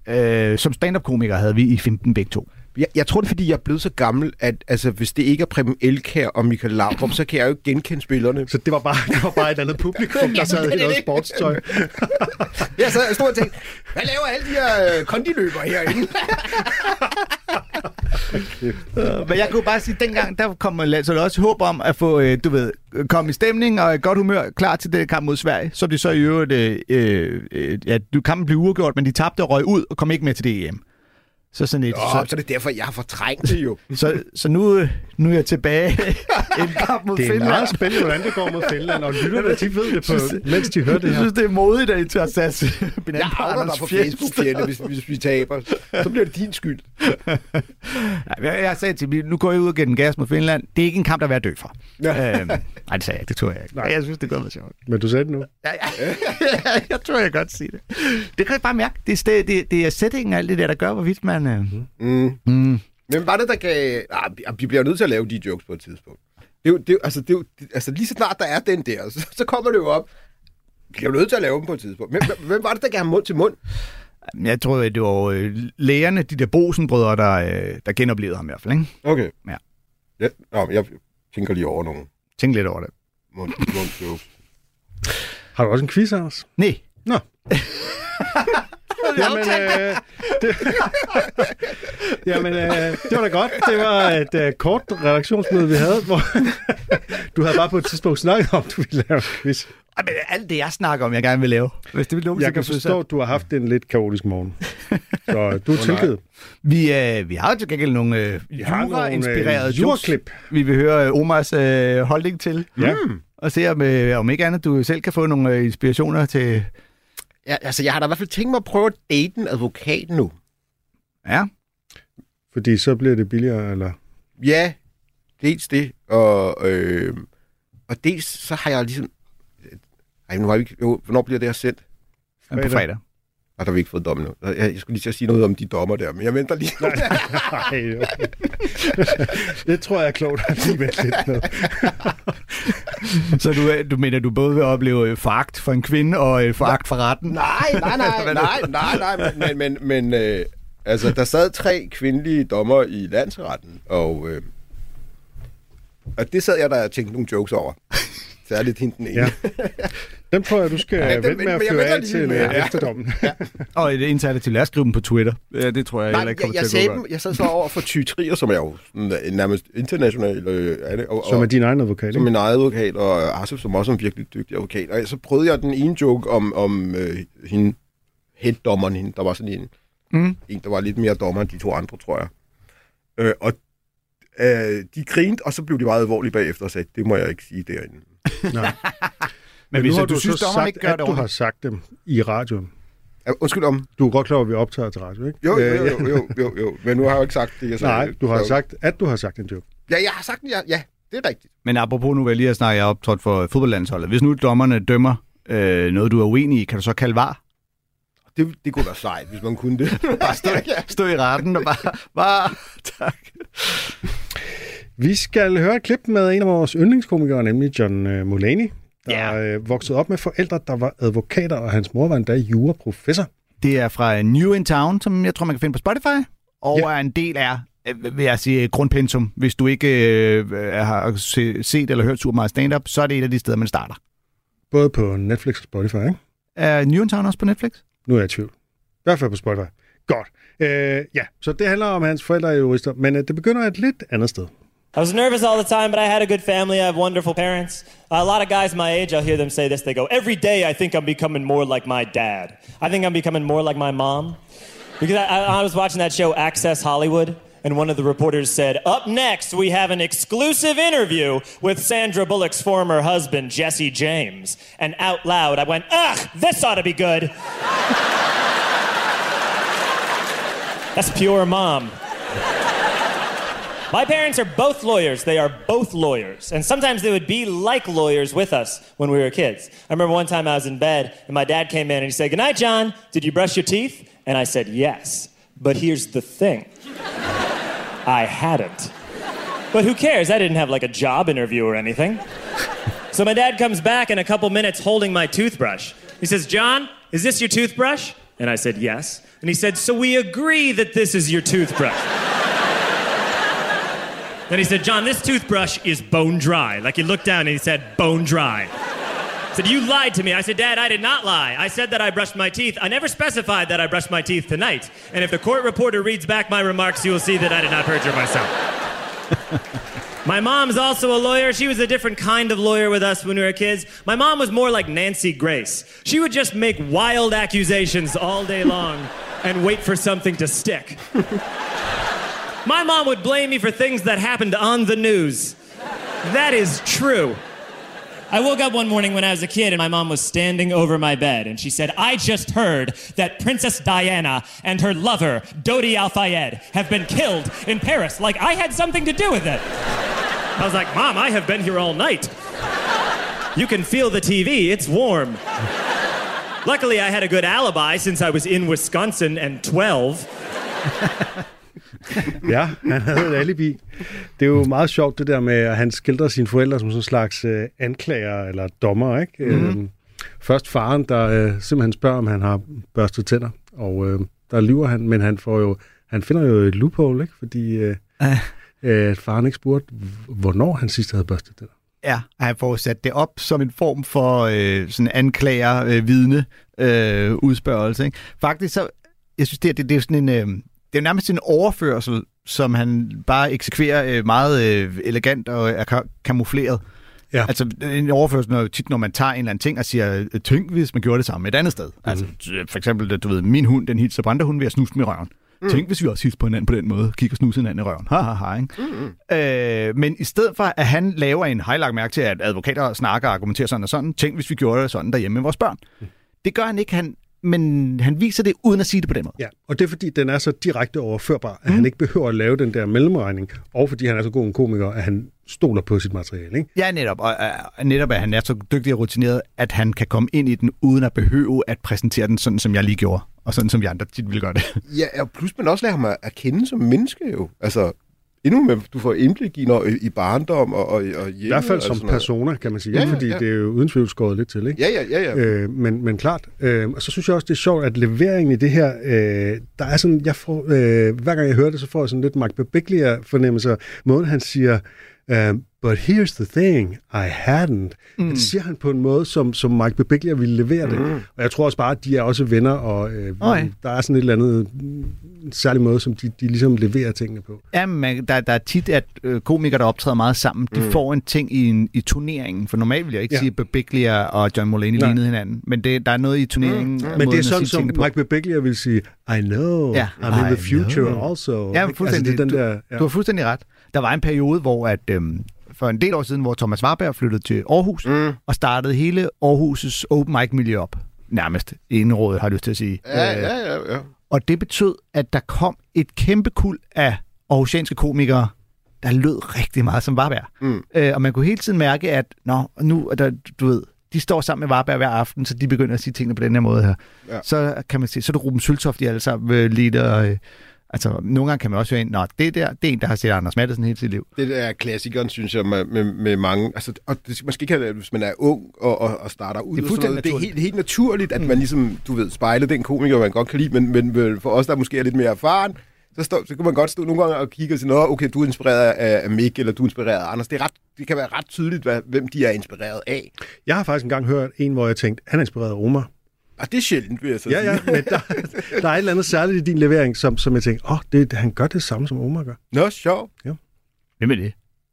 [SPEAKER 6] øh, som stand-up-komiker havde vi i 15 begge to.
[SPEAKER 5] Jeg, jeg tror, det er, fordi jeg er blevet så gammel, at altså, hvis det ikke er Preben Elkær og Michael Laudrup, så kan jeg jo ikke genkende spillerne.
[SPEAKER 4] Så det var bare, det var bare et andet publikum, der sad i noget sportstøj.
[SPEAKER 5] Jeg sad og stod og tænkte, hvad laver alle de her øh, kondiløber herinde?
[SPEAKER 6] Øh, Men jeg kunne bare sige, at dengang der kom man så også håb om at få, øh, du ved, komme i stemning og et godt humør klar til det kamp mod Sverige. Så de så i øvrigt, øh, øh, ja, du kampen blev uafgjort, men de tabte og røg ud og kom ikke med til det EM. Så sådan et,
[SPEAKER 5] Åh,
[SPEAKER 6] så,
[SPEAKER 5] så er det derfor, jeg har fortrængt det jo.
[SPEAKER 6] så, så nu, nu er jeg tilbage i en kamp mod
[SPEAKER 4] Det er
[SPEAKER 6] Finland.
[SPEAKER 4] meget spændende, hvordan det går mod Finland, og lytterne, de ved det, på, mens de hører det
[SPEAKER 6] Jeg
[SPEAKER 4] her.
[SPEAKER 6] synes, det er modigt, at I tager sats.
[SPEAKER 5] Jeg dig på Facebook, Fjelle, hvis, hvis vi taber. Så bliver det din skyld.
[SPEAKER 6] Nej, jeg, jeg sagde til dem, nu går jeg ud og giver den gas mod Finland. Det er ikke en kamp, der er værd at dø for.
[SPEAKER 5] Ja.
[SPEAKER 6] øhm, nej, det sagde jeg ikke. Det tror jeg ikke. Nej. Jeg synes, det går være sjovt.
[SPEAKER 4] Men du sagde det nu.
[SPEAKER 6] Ja, ja. jeg tror, jeg kan godt sige det. Det kan jeg bare mærke. Det er, sted, det, det er settingen og alt det der, der gør, hvorvidt man... Øh...
[SPEAKER 5] Mm.
[SPEAKER 6] Mm.
[SPEAKER 5] Men var det, der gav... Ah, vi- vi bliver jo nødt til at lave de jokes på et tidspunkt. Det er jo, det er, altså, det er jo, altså, lige så snart der er den der, så, så kommer det jo op. Vi bliver nødt til at lave dem på et tidspunkt. Men hvem- var det, der gav ham mund til mund?
[SPEAKER 6] Jeg tror, at det var øh, lægerne, de der Bosen-brødre, der, øh, der genoplevede ham i hvert fald. Ikke?
[SPEAKER 5] Okay.
[SPEAKER 6] Ja.
[SPEAKER 5] ja nå, jeg tænker lige over nogle
[SPEAKER 6] Tænk lidt over det.
[SPEAKER 5] mund, mund jokes.
[SPEAKER 4] Har du også en quiz, Anders?
[SPEAKER 6] Nej.
[SPEAKER 4] Nå. Jamen, øh, det, jamen øh, det var da godt. Det var et øh, kort redaktionsmøde, vi havde, hvor du havde bare på et tidspunkt snakket om, du ville lave en quiz.
[SPEAKER 6] Men alt det, jeg snakker om, jeg gerne vil lave. Hvis det vil nogen,
[SPEAKER 4] Jeg kan forstå, at du har haft en lidt kaotisk morgen. Så du er tilgivet.
[SPEAKER 6] Vi, øh, vi har jo til gengæld nogle øh, jura-inspirerede
[SPEAKER 4] øh,
[SPEAKER 6] jokes,
[SPEAKER 4] juraklip.
[SPEAKER 6] vi vil høre øh, Omars øh, holdning til.
[SPEAKER 4] Ja.
[SPEAKER 6] Og se, om, øh, om ikke andet, du selv kan få nogle øh, inspirationer til...
[SPEAKER 5] Ja, altså, jeg har da i hvert fald tænkt mig at prøve at date en advokat nu.
[SPEAKER 6] Ja,
[SPEAKER 4] Fordi så bliver det billigere, eller...
[SPEAKER 5] Ja, dels det, og, øh, og dels så har jeg ligesom... Ej, nu har vi ikke... Jo, hvornår bliver det her sendt?
[SPEAKER 6] på
[SPEAKER 4] Fredag.
[SPEAKER 6] fredag.
[SPEAKER 5] Og der har vi ikke fået dommen nu. Jeg, jeg skulle lige til at sige noget om de dommer der, men jeg venter lige.
[SPEAKER 4] Nej, okay. det tror jeg er klogt at lige vente lidt med.
[SPEAKER 6] Så du, du mener, du både vil opleve øh, foragt for en kvinde og øh, foragt for retten?
[SPEAKER 5] nej, nej, nej, nej, nej, nej, men, men, men, men øh, altså, der sad tre kvindelige dommer i landsretten, og, øh, og det sad jeg der og tænkte nogle jokes over. Særligt hende den ene.
[SPEAKER 4] Ja. Dem tror jeg, du skal
[SPEAKER 5] Ja,
[SPEAKER 4] ja, vente med at
[SPEAKER 5] jeg
[SPEAKER 4] føre af til
[SPEAKER 5] med-
[SPEAKER 4] øh,
[SPEAKER 5] ja.
[SPEAKER 4] efterdommen.
[SPEAKER 6] Og et indsat til at skrive dem på Twitter. Ja, det tror jeg
[SPEAKER 5] Nej,
[SPEAKER 6] heller ikke
[SPEAKER 5] jeg,
[SPEAKER 6] kommer
[SPEAKER 5] jeg,
[SPEAKER 6] til
[SPEAKER 5] sagde
[SPEAKER 6] at gå
[SPEAKER 5] dem, jeg sad så over for tytrier, som er jo øh, nærmest international øh, er det, og,
[SPEAKER 4] Som er din egen advokat,
[SPEAKER 5] som
[SPEAKER 4] ikke?
[SPEAKER 5] min egen advokat, og Arsef, som også er en virkelig dygtig advokat. Og så prøvede jeg den ene joke om, om øh, hende, headdommeren, hende, der var sådan en,
[SPEAKER 6] Mm.
[SPEAKER 5] en, der var lidt mere dommer end de to andre, tror jeg. Øh, og øh, de grinte, og så blev de meget alvorlige bagefter og sagde, det må jeg ikke sige derinde.
[SPEAKER 4] Nej.
[SPEAKER 6] Men,
[SPEAKER 4] nu
[SPEAKER 6] hvis
[SPEAKER 4] har
[SPEAKER 6] du, du synes,
[SPEAKER 4] så sagt,
[SPEAKER 6] ikke gør
[SPEAKER 4] at
[SPEAKER 6] det
[SPEAKER 4] du har sagt dem i radioen.
[SPEAKER 5] Ja, undskyld om.
[SPEAKER 4] Du er godt klar over, at vi optager til radio, ikke?
[SPEAKER 5] Jo, jo,
[SPEAKER 4] Øh,
[SPEAKER 5] jo, jo, jo, jo, men nu har jeg jo ikke sagt det, jeg sagde.
[SPEAKER 4] Nej, du har
[SPEAKER 5] Så-
[SPEAKER 4] sagt, at du har sagt en joke.
[SPEAKER 5] Ja, jeg har sagt det, ja, ja, det er rigtigt.
[SPEAKER 6] Men apropos nu vil jeg lige have snakket, jeg optrådt for fodboldlandsholdet. Hvis nu dommerne dømmer øh, noget, du er uenig i, kan du så kalde var?
[SPEAKER 5] Det, det kunne være sejt, hvis man kunne det.
[SPEAKER 6] Bare stå, stå i retten og bare, bare tak.
[SPEAKER 4] Vi skal høre et klip med en af vores yndlingskomikere, nemlig John øh, Mulaney, der yeah. voksede op med forældre, der var advokater, og hans mor var endda juraprofessor.
[SPEAKER 6] Det er fra New in Town, som jeg tror, man kan finde på Spotify, og
[SPEAKER 4] Ja.
[SPEAKER 6] er en del af, øh, vil jeg sige, grundpensum. Hvis du ikke øh, har se- set eller hørt super meget stand-up, så er det et af de steder, man starter.
[SPEAKER 4] Både på Netflix og Spotify, ikke?
[SPEAKER 6] Er New in Town også på Netflix?
[SPEAKER 4] Nu er jeg i tvivl. I hvert fald på Spotify. Godt. Øh, ja, så det handler om, at hans forældre er jurister, men øh, det begynder et lidt andet sted.
[SPEAKER 7] I was nervous all the time, but I had a good family. I have wonderful parents. Uh, a lot of guys my age, I'll hear them say this. They go, Every day I think I'm becoming more like my dad. I think I'm becoming more like my mom. Because I, I, I was watching that show, Access Hollywood, and one of the reporters said, Up next, we have an exclusive interview with Sandra Bullock's former husband, Jesse James. And out loud, I went, Ugh, this ought to be good. That's pure mom. My parents are both lawyers. They are both lawyers. And sometimes they would be like lawyers with us when we were kids. I remember one time I was in bed and my dad came in and he said, Good night, John. Did you brush your teeth? And I said, Yes. But here's the thing I hadn't. But who cares? I didn't have like a job interview or anything. So my dad comes back in a couple minutes holding my toothbrush. He says, John, is this your toothbrush? And I said, Yes. And he said, So we agree that this is your toothbrush. Then he said, John, this toothbrush is bone dry. Like he looked down and he said, bone dry. He said, You lied to me. I said, Dad, I did not lie. I said that I brushed my teeth. I never specified that I brushed my teeth tonight. And if the court reporter reads back my remarks, you will see that I did not perjure myself. My mom's also a lawyer. She was a different kind of lawyer with us when we were kids. My mom was more like Nancy Grace. She would just make wild accusations all day long and wait for something to stick. My mom would blame me for things that happened on the news. That is true. I woke up one morning when I was a kid and my mom was standing over my bed and she said, I just heard that Princess Diana and her lover, Dodi Al Fayed, have been killed in Paris. Like I had something to do with it. I was like, Mom, I have been here all night. You can feel the TV, it's warm. Luckily, I had a good alibi since I was in Wisconsin and 12.
[SPEAKER 4] Ja, han havde et alibi. Det er jo meget sjovt det der med, at han skildrer sine forældre som sådan en slags øh, anklager eller dommer, ikke? Mm-hmm. Øhm, først faren, der øh, simpelthen spørger, om han har børstet tænder, og øh, der lyver han, men han får jo, han finder jo et loophole, ikke? Fordi øh, øh, faren ikke spurgte, hvornår han sidst havde børstet tænder.
[SPEAKER 6] Ja, han får sat det op som en form for øh, sådan anklager, øh, vidne, øh, udspørgelse. Ikke? Faktisk så, jeg synes, det, det, det er sådan en, øh, det er nærmest en overførsel, som han bare eksekverer øh, meget øh, elegant og er ka- kamufleret.
[SPEAKER 4] Ja.
[SPEAKER 6] Altså en overførsel er jo tit, når man tager en eller anden ting og siger, øh, tænk hvis man gjorde det samme et andet sted. Mm. Altså for eksempel, du ved, min hund, den hilser på andre hunde ved at snuse med røven. Mm. Tænk, hvis vi også hilser på hinanden på den måde. Kig og snuse hinanden i røven. Ha, ha, ha, ikke? Mm. Øh, men i stedet for, at han laver en, har I lagt mærke til, at advokater snakker og argumenterer sådan og sådan. Tænk, hvis vi gjorde det sådan derhjemme med vores børn. Mm. Det gør han ikke, han, men han viser det uden at sige det på den måde.
[SPEAKER 4] Ja, og det er fordi, den er så direkte overførbar, at mm. han ikke behøver at lave den der mellemregning, og fordi han er så god en komiker, at han stoler på sit materiale. Ikke?
[SPEAKER 6] Ja, netop. Og uh, netop, at han er så dygtig og rutineret, at han kan komme ind i den, uden at behøve at præsentere den sådan, som jeg lige gjorde. Og sådan, som vi andre tit ville gøre det.
[SPEAKER 5] Ja, og plus man også lærer ham at at kende som menneske jo. Altså, endnu med, du får indblik i, når, i barndom og, og, og hjemme.
[SPEAKER 4] I hvert fald som
[SPEAKER 5] noget.
[SPEAKER 4] persona, kan man sige, Ja,
[SPEAKER 5] ja,
[SPEAKER 4] fordi
[SPEAKER 5] ja.
[SPEAKER 4] det er jo uden tvivl skåret lidt til. Ikke?
[SPEAKER 5] Ja, ja, ja, ja.
[SPEAKER 4] Øh, men, men klart, øh, og så synes jeg også, det er sjovt, at leveringen i det her, øh, der er sådan, jeg får, øh, hver gang jeg hører det, så får jeg sådan lidt Mark Bebeglia fornemmelser. Måden han siger, øh, but here's the thing, I hadn't. Mm. Det siger han på en måde, som, som Mike Bebeglia ville levere det. Mm. Og jeg tror også bare, at de er også venner, og øh,
[SPEAKER 6] Okay.
[SPEAKER 4] der er sådan et eller andet en særlig måde, som de, de ligesom leverer tingene på.
[SPEAKER 6] Ja, men der, der er tit, at øh, komikere, der optræder meget sammen, de mm. får en ting i, en, i turneringen. For normalt vil jeg ikke ja. Sige, at Bebeglia og John Mulaney
[SPEAKER 4] Nej.
[SPEAKER 6] lignede hinanden. Men det, der er noget i turneringen. Mm.
[SPEAKER 4] Men det er sådan, som Mike Bebeglia vil sige, I know,
[SPEAKER 6] Ja.
[SPEAKER 4] I'm in
[SPEAKER 6] I
[SPEAKER 4] the future
[SPEAKER 6] know.
[SPEAKER 4] also.
[SPEAKER 6] Ja, fuldstændig.
[SPEAKER 4] Altså, det er den
[SPEAKER 6] du,
[SPEAKER 4] der, ja.
[SPEAKER 6] du har fuldstændig ret. Der var en periode, hvor at, øhm, for en del år siden, hvor Thomas Warberg flyttede til Aarhus, mm. og startede hele Aarhus' open mic miljø op. Nærmest. Indrådet, har jeg lyst til at sige.
[SPEAKER 5] Ja,
[SPEAKER 6] Øh,
[SPEAKER 5] ja, ja, ja.
[SPEAKER 6] Og det betød, at der kom et kæmpe kul af aarhusianske komikere, der lød rigtig meget som Varberg.
[SPEAKER 5] Mm.
[SPEAKER 6] Øh, og man kunne hele tiden mærke, at nå, nu er der, du ved, de står sammen med Varberg hver aften, så de begynder at sige tingene på den her måde her.
[SPEAKER 5] Ja.
[SPEAKER 6] Så kan man sige, så er det Ruben Søltoft, de alle sammen øh, og, øh, altså nogle gange kan man også høre ind, nå, det der, det er en, der har set Anders Madsen hele sit liv.
[SPEAKER 5] Det der er klassikeren, synes jeg, med, med, med mange... Altså, og det, man skal ikke have det, hvis man er ung og, og, og starter ud.
[SPEAKER 6] Det er
[SPEAKER 5] og sådan noget. Det er helt, helt naturligt, at man ligesom, du ved, spejler den komiker, man godt kan lide, men, men for os, der måske er lidt mere erfaren, så, stå, så kan man godt stå nogle gange og kigge og sige, Nå, okay, du er inspireret af, Mick, eller du er inspireret af Anders. Det, er ret, det kan være ret tydeligt, hvad, hvem de er inspireret af.
[SPEAKER 4] Jeg har faktisk engang hørt en, hvor jeg tænkte, han er inspireret af Omar.
[SPEAKER 5] Og det er sjældent, vil jeg så
[SPEAKER 4] Ja,
[SPEAKER 5] sige.
[SPEAKER 4] ja, men der, der er et eller andet særligt i din levering, som, som jeg tænkte, åh, oh, det, han gør det samme, som Omar gør.
[SPEAKER 5] Nå, sjov.
[SPEAKER 6] Hvem er det?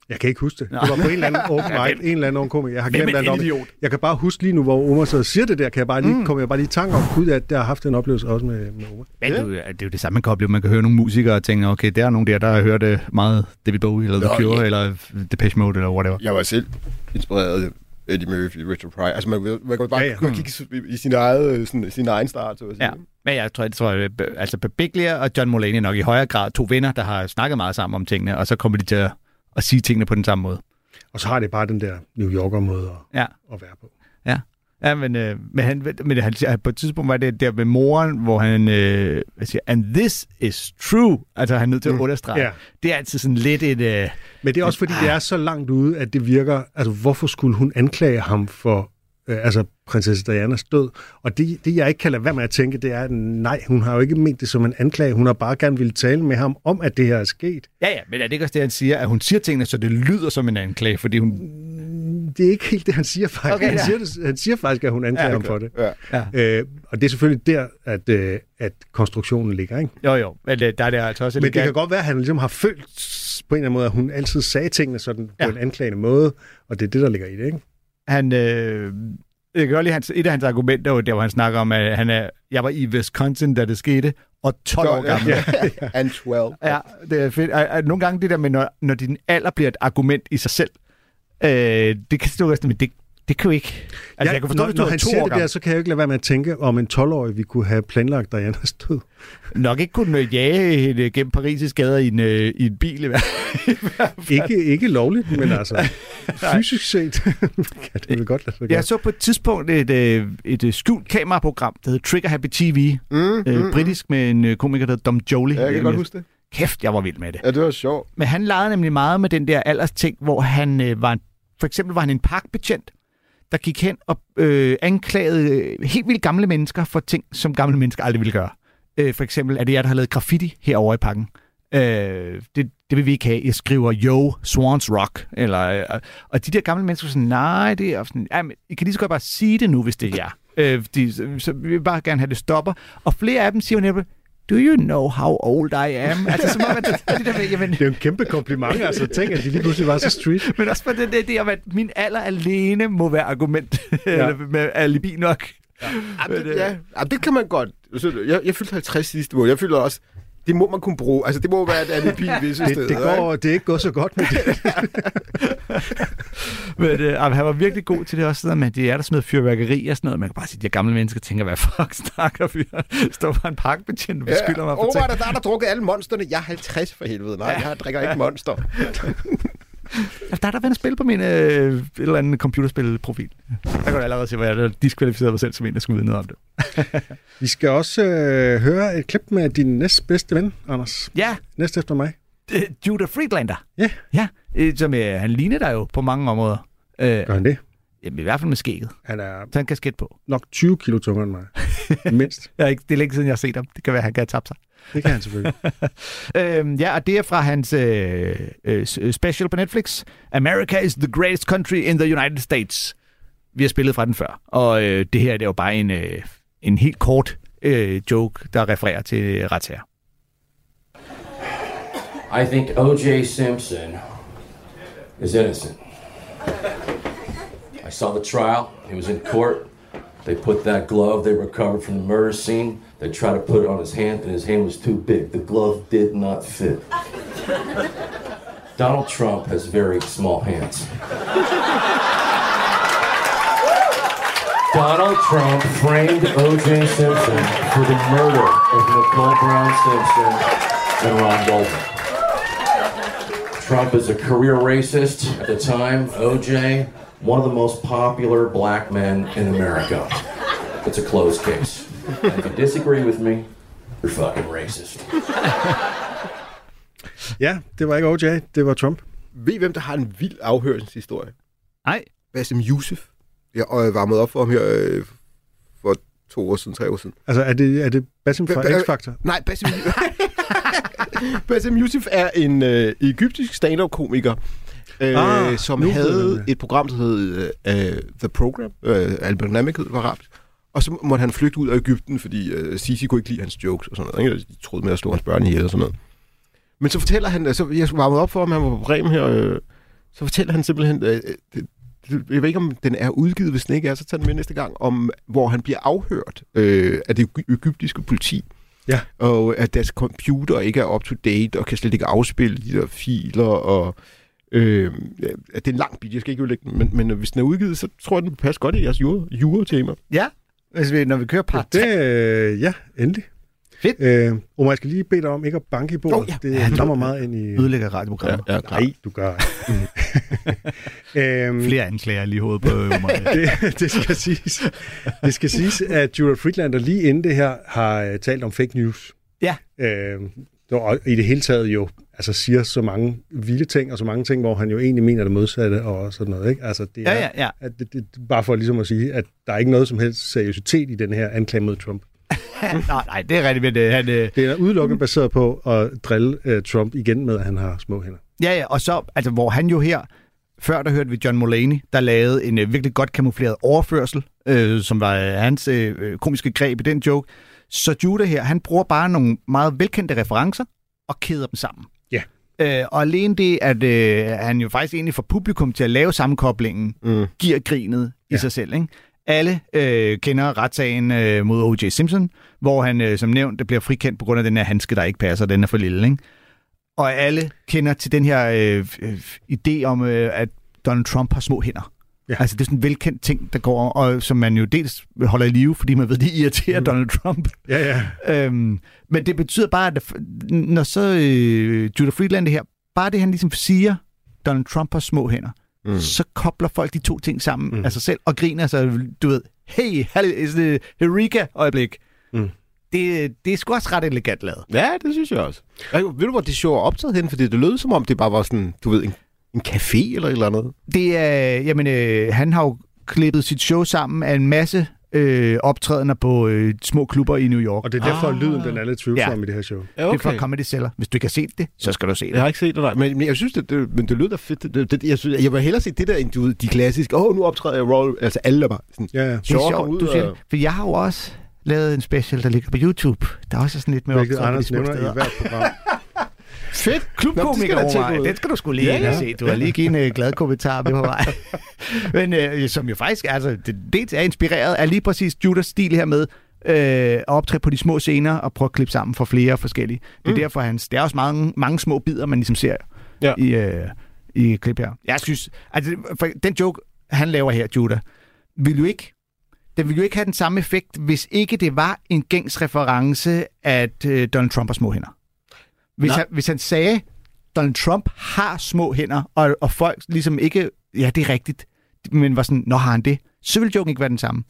[SPEAKER 4] Jeg kan ikke huske det. Det var på en eller anden open mic, en eller anden open komiker. Jeg har glemt alt om det.
[SPEAKER 6] idiot?
[SPEAKER 4] Jeg kan bare huske lige nu, hvor Omar så siger det der, kan jeg bare lige, mm. kommer jeg bare lige i tanke om, gud, at jeg har haft en oplevelse også med, med Omar.
[SPEAKER 6] Men det, er jo- det er jo det samme, man kan opleve. Man kan høre nogle musikere og tænke, okay, der er nogen der, der har hørt øh, meget David Bowie, eller The
[SPEAKER 5] Nå,
[SPEAKER 6] Cure,
[SPEAKER 5] ja.
[SPEAKER 6] eller Depeche Mode, eller whatever.
[SPEAKER 5] Jeg var selv inspireret af Eddie Murphy, Richard Pryor. Altså, man, man kan bare
[SPEAKER 4] Ja,
[SPEAKER 5] ja,
[SPEAKER 4] ja.
[SPEAKER 5] kigge i sin, eget, øh, sådan, sin egen start, så at sige.
[SPEAKER 6] Ja, men jeg tror, jeg tror at, øh, altså Bebeglia og John Mulaney er nok i højere grad to venner, der har snakket meget sammen om tingene, og så kommer de til at, at sige tingene på den samme måde.
[SPEAKER 4] Og så har det bare den der New Yorker måde at,
[SPEAKER 6] Ja.
[SPEAKER 4] at være på.
[SPEAKER 6] Ja. Men, øh, men, han, men han, på et tidspunkt var det der med moren, hvor han øh, hvad siger, and this is true. Altså han er nødt til at understrege.
[SPEAKER 4] Ja.
[SPEAKER 6] Det er altid sådan lidt et... Øh,
[SPEAKER 4] Men det er også fordi, det er så langt ude, at det virker... Altså, hvorfor skulle hun anklage ham for øh, altså, prinsesse Dianas død? Og det, det, jeg ikke kan lade være med at tænke, det er, at nej, hun har jo ikke ment det som en anklage. Hun har bare gerne ville tale med ham om, at det her er sket.
[SPEAKER 6] ja, ja, men er det ikke også det, han siger? At hun siger tingene, så det lyder som en anklage, fordi hun...
[SPEAKER 4] Det er ikke helt det, han siger faktisk.
[SPEAKER 6] Okay, ja.
[SPEAKER 4] han, siger det, han siger faktisk, at hun anklager ja, ham for det.
[SPEAKER 5] Ja.
[SPEAKER 6] Ja.
[SPEAKER 4] Øh, og det er selvfølgelig der, at, øh, at konstruktionen ligger. Ikke?
[SPEAKER 6] Jo, jo, men øh, der er det altså også...
[SPEAKER 4] Men det kan godt være, at han ligesom har følt på en eller anden måde, at hun altid sagde tingene sådan på
[SPEAKER 6] Ja.
[SPEAKER 4] en anklagende måde, og det er det, der ligger i det. Ikke?
[SPEAKER 6] Han, øh, jeg kan godt lide hans, et af hans argumenter, var der hvor han snakker om, at han er, jeg var i Wisconsin, da det skete, og 12 år gammel.
[SPEAKER 5] Ja, and 12.
[SPEAKER 6] Ja, det er fedt. Og, og nogle gange det der med, når, når din alder bliver et argument i sig selv, øh, det kan stå men det, det kan jo ikke... Altså,
[SPEAKER 4] ja,
[SPEAKER 6] jeg kan forstå,
[SPEAKER 4] når,
[SPEAKER 6] hvis du
[SPEAKER 4] når han siger det der, så kan jeg jo ikke lade være med at tænke, om en 12-årig vi kunne have planlagt Dianas død.
[SPEAKER 6] Nok ikke kunne øh, jage hende gennem Paris' gader i en, øh, i en bil i hvert
[SPEAKER 4] Ikke, ikke lovligt, men altså fysisk set kan det vel godt lade sig gøre.
[SPEAKER 6] Jeg så på et tidspunkt et, øh, et øh, skjult kameraprogram, der hedder Trigger Happy TV.
[SPEAKER 5] Mm, mm,
[SPEAKER 6] Øh, britisk med en øh, komiker, der hedder Dom Jolie.
[SPEAKER 5] Ja, jeg kan godt huske det.
[SPEAKER 6] Kæft, jeg var vild med det.
[SPEAKER 5] Ja, det var sjovt.
[SPEAKER 6] Men han legede nemlig meget med den der aldersting, hvor han øh, var en, for eksempel var han en parkbetjent, der gik hen og øh, anklagede øh, helt vildt gamle mennesker for ting, som gamle mennesker aldrig ville gøre. Øh, for eksempel er det jer, der har lavet graffiti herovre i parken. Øh, det, det vil vi ikke have. Jeg skriver, yo, Swans Rock. Eller, øh, og de der gamle mennesker var sådan, nej, det er sådan, ja, men I kan lige så godt bare sige det nu, hvis det er jer. Øh, de, så, så vi vil bare gerne have det stopper. Og flere af dem siger jo netop, do you know how old I am? Altså som om, at det, det der med, jamen,
[SPEAKER 4] Det er jo en kæmpe kompliment, altså. Tænk, at de lige pludselig var så street.
[SPEAKER 6] men også for det, det, det om, at min alder alene må være argument ja. med alibi nok.
[SPEAKER 5] Ja, det, ja, ja, det kan man godt. Jeg, jeg fyldte 50 sidste måned. Jeg fylder også... Det må man kunne bruge. Altså, det må være et alibi visse
[SPEAKER 4] Det,
[SPEAKER 5] steder.
[SPEAKER 4] det, går, det er ikke gået så godt med det.
[SPEAKER 6] Men øh, han var virkelig god til det også, sådan, med, det er der smed fyrværkeri og sådan noget. Man kan bare sige, at de gamle mennesker tænker, hvad fuck snakker vi? Står bare en parkbetjent og beskylder mig for
[SPEAKER 5] Åh,
[SPEAKER 6] ting.
[SPEAKER 5] var der, der er der drukket alle monsterne. Jeg er 50 for helvede. Nej, jeg drikker ikke monster.
[SPEAKER 6] Der er der været at spille på min øh, et eller andet computerspilprofil. Der kan du allerede se, hvor jeg diskvalificeret mig selv som en, der skulle vide noget om det.
[SPEAKER 4] Vi skal også øh, høre et klip med din næstbedste ven, Anders.
[SPEAKER 6] Ja,
[SPEAKER 4] Næst efter mig.
[SPEAKER 6] øh, Judah Friedlander.
[SPEAKER 4] Ja.
[SPEAKER 6] Ja, øh, som, øh, han ligner dig jo på mange områder. Øh,
[SPEAKER 4] Gør han det?
[SPEAKER 6] Jamen, I hvert fald med skægget.
[SPEAKER 4] Han er
[SPEAKER 6] Så han kan skætte på.
[SPEAKER 4] nok 20 kilo tungere end mig. Mindst.
[SPEAKER 6] Jeg er ikke, det er længe siden, jeg har set ham. Det kan være, at han kan have tabt sig.
[SPEAKER 4] Det kan han selvfølgelig.
[SPEAKER 6] Øhm, ja, og det er fra hans øh, øh, special på Netflix. America is the greatest country in the United States. Vi har spillet fra den før. Og øh, det her det er jo bare en, øh, en helt kort øh, joke, der refererer til retssager.
[SPEAKER 8] I think O.J. Simpson is innocent. I saw the trial. He was in court. They put that glove they recovered from the murder scene. They tried to put it on his hand, and his hand was too big. The glove did not fit. Donald Trump has very small hands. Donald Trump framed O.J. Simpson for the murder of Nicole Brown Simpson and Ron Goldman. Trump is a career racist. At the time, OJ, one of the most popular black men in America. It's a closed case. And if you disagree with me, you're fucking racist.
[SPEAKER 4] Ja, det var ikke OJ, det var Trump.
[SPEAKER 5] Ved I, hvem der har en vild afhørelseshistorie?
[SPEAKER 6] Nej.
[SPEAKER 5] Basim Youssef. Jeg varmede op for ham her øh, for to år siden, tre år siden.
[SPEAKER 4] Altså, er det, er det Basim fra X-Factor?
[SPEAKER 5] Nej, Basim Basim Youssef er en øh, egyptisk stand-up-komiker, øh,
[SPEAKER 4] Ah,
[SPEAKER 5] som
[SPEAKER 4] jeg, hvem
[SPEAKER 5] havde et program, der hed øh, The Program, øh, det på arabisk. Og så måtte han flygte ud af Ægypten, fordi øh, Sisi kunne ikke lide hans jokes og sådan noget. Ikke? De troede med at slå hans børn ihjel og sådan noget. Men så fortæller han, øh, så jeg varmede op for ham, han var på Bremen her, øh, så fortæller han simpelthen, øh, det, jeg ved ikke, om den er udgivet, hvis den ikke er, så tager den med næste gang, om hvor han bliver afhørt øh, af det egyptiske politi.
[SPEAKER 4] Ja.
[SPEAKER 5] Og at deres computer ikke er up-to-date, og kan slet ikke afspille de der filer, og øh, ja, det er en lang bit, jeg skal ikke udlægge den, men, men hvis den er udgivet, så tror jeg, den passer godt i jeres jure- jure-tema.
[SPEAKER 6] Ja, hvis vi, når vi kører part
[SPEAKER 4] Det, øh, ja, endelig.
[SPEAKER 6] Fedt.
[SPEAKER 4] Øh, Omar, jeg skal lige bede dig om ikke at banke i bordet.
[SPEAKER 5] Oh, ja.
[SPEAKER 4] Det rammer meget ind i...
[SPEAKER 6] ødelægger radioprogrammet.
[SPEAKER 5] ja,
[SPEAKER 4] Nej, du gør. øhm,
[SPEAKER 6] Flere anklager lige hovedet på mig.
[SPEAKER 4] det, det, skal siges, det skal siges, at Judah Friedlander lige inden det her har øh, talt om fake news.
[SPEAKER 6] Ja.
[SPEAKER 4] Øh, og i det hele taget jo altså siger så mange vilde ting, og så mange ting, hvor han jo egentlig mener det modsatte og sådan noget. Ikke? Altså, det er,
[SPEAKER 6] Ja, ja, ja.
[SPEAKER 4] At det, det, bare for ligesom at sige, at der er ikke noget som helst seriøsitet i den her anklage mod Trump.
[SPEAKER 6] nej, nej, det er rigtigt, men øh, han... Øh,
[SPEAKER 4] Det er udelukkende baseret på at drille uh, Trump igen med, at han har små hænder.
[SPEAKER 6] Ja, ja, og så, altså, hvor han jo her, før der hørte vi John Mulaney, der lavede en øh, virkelig godt kamufleret overførsel, øh, som var øh, hans øh, komiske greb i den joke. Så Judah her, han bruger bare nogle meget velkendte referencer og kæder dem sammen. Øh, og alene det, at øh, han jo faktisk egentlig får publikum til at lave sammenkoblingen,
[SPEAKER 5] Mm.
[SPEAKER 6] giver grinet i
[SPEAKER 4] Ja.
[SPEAKER 6] sig selv, ikke? Alle øh, kender retssagen øh, mod O.J. Simpson, hvor han øh, som nævnt bliver frikendt på grund af den her handske, der ikke passer, den er for lille. Ikke? Og alle kender til den her øh, øh, idé om, øh, at Donald Trump har små hænder.
[SPEAKER 4] Ja.
[SPEAKER 6] Altså, det er sådan en velkendt ting, der går, og som man jo dels holder i live, fordi man ved, det irriterer mm. Donald Trump.
[SPEAKER 4] Ja, ja.
[SPEAKER 6] Øhm, men det betyder bare, at når så øh, Judah Friedland det her, bare det han ligesom siger, Donald Trump har små hænder, mm. så kobler folk de to ting sammen mm. af sig selv, og griner sig, du ved, hey, det Eureka-øjeblik.
[SPEAKER 4] Mm.
[SPEAKER 6] Det, det er sgu også ret elegant lavet.
[SPEAKER 5] Ja, det synes jeg også. Ej, ved du, hvor det show er optaget hen? Fordi det lød som om, det bare var sådan, du ved, en, en café eller et eller andet.
[SPEAKER 6] Det er, jamen, øh, han har jo klippet sit show sammen af en masse øh, optrædener på øh, små klubber i New York.
[SPEAKER 4] Og det er derfor,
[SPEAKER 5] Ah.
[SPEAKER 4] lyden den er lidt tvivlsom
[SPEAKER 6] Ja.
[SPEAKER 4] i det her show.
[SPEAKER 5] Ja,
[SPEAKER 6] Det er for Comedy Cellar. Hvis du ikke har set det, så skal du se det.
[SPEAKER 5] Jeg har ikke set det, nej. Men, men jeg synes, det, det, men det lyder da fedt. Det, det, jeg, synes, jeg vil hellere se det der, end du de klassiske, åh, oh, nu optræder jeg Roll, altså alle er bare sådan,
[SPEAKER 4] Ja, ja.
[SPEAKER 6] Det er
[SPEAKER 5] sjovt
[SPEAKER 6] du siger
[SPEAKER 5] og-.
[SPEAKER 6] For jeg har jo også lavet en special, der ligger på YouTube. Der er også sådan lidt mere
[SPEAKER 4] Hvilket Anders nævner i hvert program.
[SPEAKER 5] fedt.
[SPEAKER 6] Klubkomiker
[SPEAKER 5] Nå, det skal ud.
[SPEAKER 6] Den skal du skulle lige
[SPEAKER 5] Ja,
[SPEAKER 6] ja, se. Du har lige givet en uh, glad kommentar med på vej. Men øh, som jo faktisk altså, det, dels er inspireret af lige præcis Judas stil her med øh, at optræde på de små scener og prøve at klippe sammen for flere forskellige. Det er mm. derfor, hans, det er også mange, mange små bidder, man ligesom ser
[SPEAKER 5] Ja.
[SPEAKER 6] i, øh, i klip her. Jeg synes, altså, for den joke, han laver her, Judah, vil jo ikke den ville jo ikke have den samme effekt, hvis ikke det var en gængs reference, at øh, Donald Trump har små hænder. Hvis han, hvis han sagde, Donald Trump har små hænder, og, og folk ligesom ikke, ja, det er rigtigt, men var sådan, nå, har han det? Så ville joken ikke være den samme.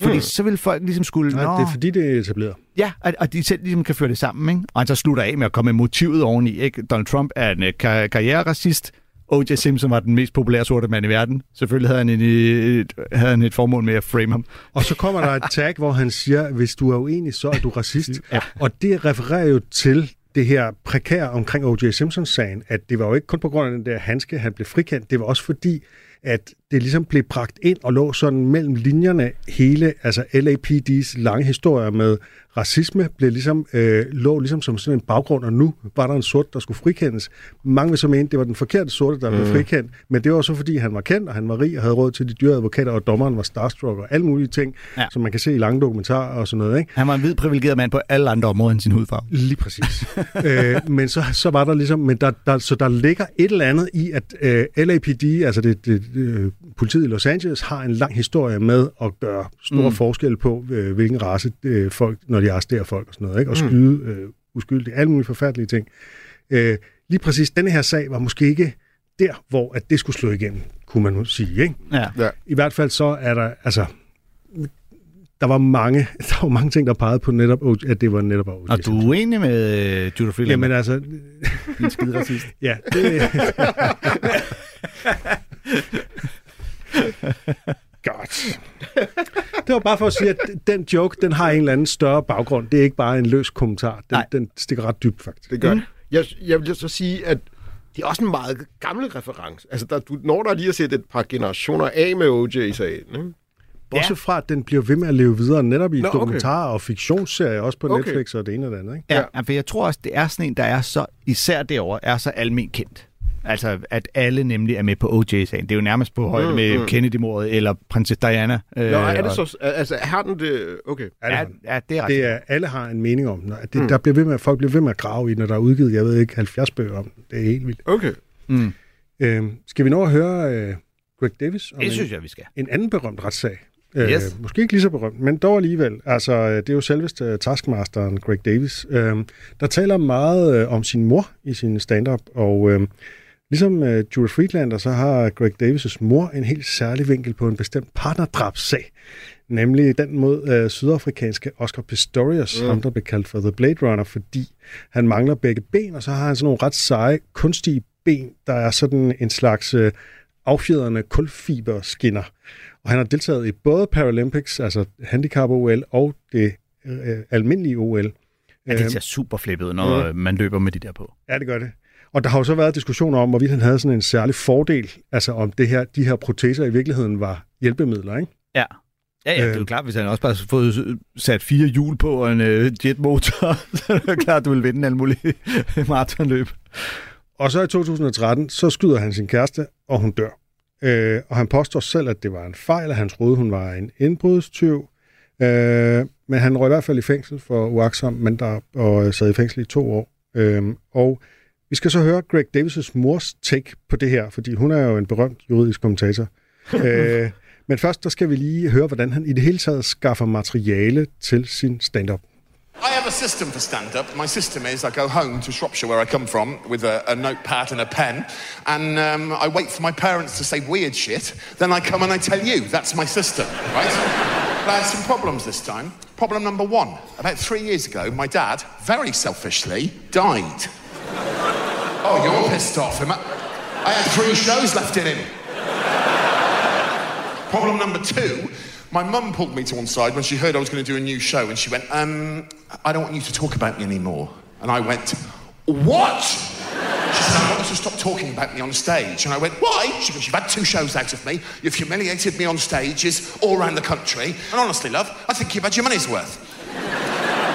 [SPEAKER 6] Fordi
[SPEAKER 5] Mm.
[SPEAKER 6] så ville folk ligesom skulle,
[SPEAKER 4] Nej, det er fordi, det er etableret.
[SPEAKER 6] ja, og, og de selv ligesom kan føre det sammen, ikke? Og han så slutter af med at komme med motivet oveni, ikke? Donald Trump er en øh, kar- karriereracist, O.J. Simpson var den mest populære sorte mand i verden. Selvfølgelig havde han, en, et, havde han et formål med at frame ham.
[SPEAKER 4] Og så kommer der et tag, hvor han siger, hvis du er uenig, så er du racist. ja. Og det refererer jo til det her prekære omkring O.J. Simpsons-sagen, at det var jo ikke kun på grund af den der handske, han blev frikendt, det var også fordi, at det ligesom blev bragt ind og lå sådan mellem linjerne hele, altså LAPD's lange historie med racisme, blev ligesom, øh, lå ligesom som sådan en baggrund, og nu var der en sort, der skulle frikendes. Mange vil så mene, det var den forkerte sorte, der blev frikendt, men det var så fordi, han var kendt, og han var rig, og havde råd til de dyre advokater, og dommeren var starstruck, og alle mulige ting, ja. Som man kan se i lange dokumentarer og sådan noget, ikke?
[SPEAKER 6] Han var en hvid privilegeret mand på alle andre områder end sin hudfarve.
[SPEAKER 4] Lige præcis. øh, men så, så var der ligesom, men der, der, så der ligger et eller andet i, at øh, LAPD, altså det, det, øh, politiet i Los Angeles, har en lang historie med at gøre store mm.
[SPEAKER 6] Mm.
[SPEAKER 4] forskel på, øh, hvilken race øh, folk, når de arresterer folk og sådan noget, ikke? og skyde øh, uskyldige, alle mulige forfærdelige ting. Øh, lige præcis denne her sag var måske ikke der, hvor at det skulle slå igennem, kunne man nu sige. Ikke?
[SPEAKER 6] Ja.
[SPEAKER 4] I hvert fald så er der, altså, der var mange, der var mange ting, der pegede på netop, at det var netop O.J.
[SPEAKER 6] Og du er uenig med øh, Judah Freeland?
[SPEAKER 4] Jamen altså,
[SPEAKER 6] din skide racist.
[SPEAKER 4] ja, det... Godt. Det var bare for at sige, at den joke, den har en eller anden større baggrund. Det er ikke bare en løs kommentar. Den,
[SPEAKER 6] Nej.
[SPEAKER 4] den stikker ret dybt, faktisk.
[SPEAKER 5] Det gør mm. jeg. Jeg vil så sige, at det er også en meget gammel reference. Altså, der, du når der lige at sætte et par generationer af med OJ i sagen. Ikke?
[SPEAKER 4] Bortset fra, at den bliver ved med at leve videre, netop i
[SPEAKER 5] Nå, okay.
[SPEAKER 4] dokumentarer og fiktionsserier, også på
[SPEAKER 5] Okay.
[SPEAKER 4] Netflix og det ene og det andet. Ikke?
[SPEAKER 6] Ja, ja, for jeg tror også, det er sådan en, der er så, især derovre, er så almen kendt. Altså, at alle nemlig er med på OJ-sagen. Det er jo nærmest på højde
[SPEAKER 5] Mm,
[SPEAKER 6] med
[SPEAKER 5] mm.
[SPEAKER 6] Kennedy-mordet eller prinsesse Diana. Øh,
[SPEAKER 5] Nå, er det
[SPEAKER 6] og-
[SPEAKER 5] så... Altså, har den det... Okay.
[SPEAKER 4] Ja, det
[SPEAKER 6] Ja, ja, det er ret.
[SPEAKER 4] det er, alle har en mening om den. Det, mm. der bliver ved med, folk bliver ved med at grave i, når der er udgivet, jeg ved ikke, 70 bøger om den. Det er helt vildt.
[SPEAKER 5] Okay.
[SPEAKER 6] Mm.
[SPEAKER 4] Øhm, skal vi nå at høre øh, Greg Davis om
[SPEAKER 6] Det
[SPEAKER 4] en,
[SPEAKER 6] synes jeg, vi skal.
[SPEAKER 4] en anden berømt retssag? Øh,
[SPEAKER 6] Yes.
[SPEAKER 4] Måske ikke lige så berømt, men dog alligevel. Altså, øh, det er jo selveste øh, taskmasteren Greg Davis, øh, der taler meget øh, om sin mor i sin stand-up, og øh, ligesom øh, Julia Friedlander, så har Greg Davis' mor en helt særlig vinkel på en bestemt partnerdrabssag, nemlig den mod øh, sydafrikanske Oscar Pistorius, mm. ham der blev kaldt for The Blade Runner, fordi han mangler begge ben, og så har han sådan nogle ret seje, kunstige ben, der er sådan en slags øh, affjedrende kulfiberskinner. Og han har deltaget i både Paralympics, altså handicap-OL, og det øh, almindelige OL.
[SPEAKER 6] Ja, det ser super flippet når man løber med de der på.
[SPEAKER 4] Ja, det gør det. Og der har jo så været diskussioner om, hvorvidt han havde sådan en særlig fordel, altså om det her, de her proteser i virkeligheden var hjælpemidler, ikke?
[SPEAKER 6] Ja. Ja, ja, det er jo
[SPEAKER 4] Øh.
[SPEAKER 6] klart, hvis han også bare har fået sat fire hjul på en øh, jetmotor, så er det jo klart, at du vil vinde alle mulige maratonløb.
[SPEAKER 4] Og så i 2013, så skyder han sin kæreste, og hun dør. øh, og han påstår selv, at det var en fejl, at han troede, hun var en indbrudstyv. Øh, men han røg i hvert fald i fængsel for uaksom manddrab og sad i fængsel i to år. Øh, og vi skal så høre Greg Davis' mors take på det her, fordi hun er jo en berømt juridisk kommentator. øh, men først, der skal vi lige høre, hvordan han i det hele taget skaffer materiale til sin stand-up.
[SPEAKER 9] I have a system for stand up. My system is I go home to Shropshire, where I come from, with a, a notepad and a pen, and um, I wait for my parents to say weird shit. Then I come and I tell you. That's my system, right? but I had some problems this time. Problem number one about three years ago, my dad, very selfishly, died. Oh, you're pissed off. I had three shows left in him. Problem number two, my mum pulled me to one side when she heard I was going to do a new show, and she went, um, I don't want you to talk about me anymore. And I went, What? She said, I want you to stop talking about me on stage. And I went, Why? She goes, You've had two shows out of me. You've humiliated me on stages all around the country. And honestly, love, I think you've had your money's worth.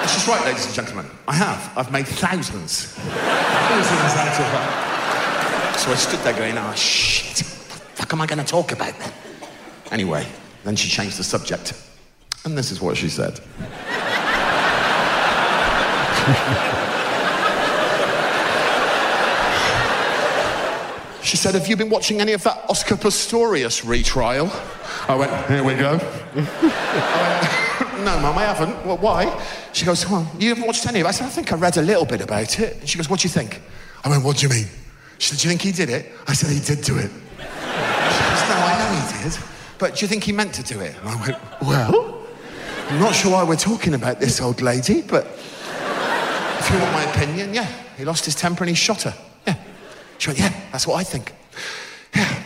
[SPEAKER 9] And she's right, ladies and gentlemen. I have. I've made thousands. thousands out of. So I stood there going, Oh, shit. What the fuck am I going to talk about then? Anyway, then she changed the subject. And this is what she said. She said, Have you been watching any of that Oscar Pistorius retrial? I went, Here we go. No, Mum, I haven't. Well, why? She goes, Well, you haven't watched any of it. I said, I think I read a little bit about it. And she goes, What do you think? I went, What do you mean? She said, Do you think he did it? I said, He did do it. She goes, No, I know he did. But do you think he meant to do it? And I went, Well, I'm not sure why we're talking about this old lady, but if you want my opinion, yeah, he lost his temper and he shot her. Yeah. She went, Yeah, that's what I think. Yeah.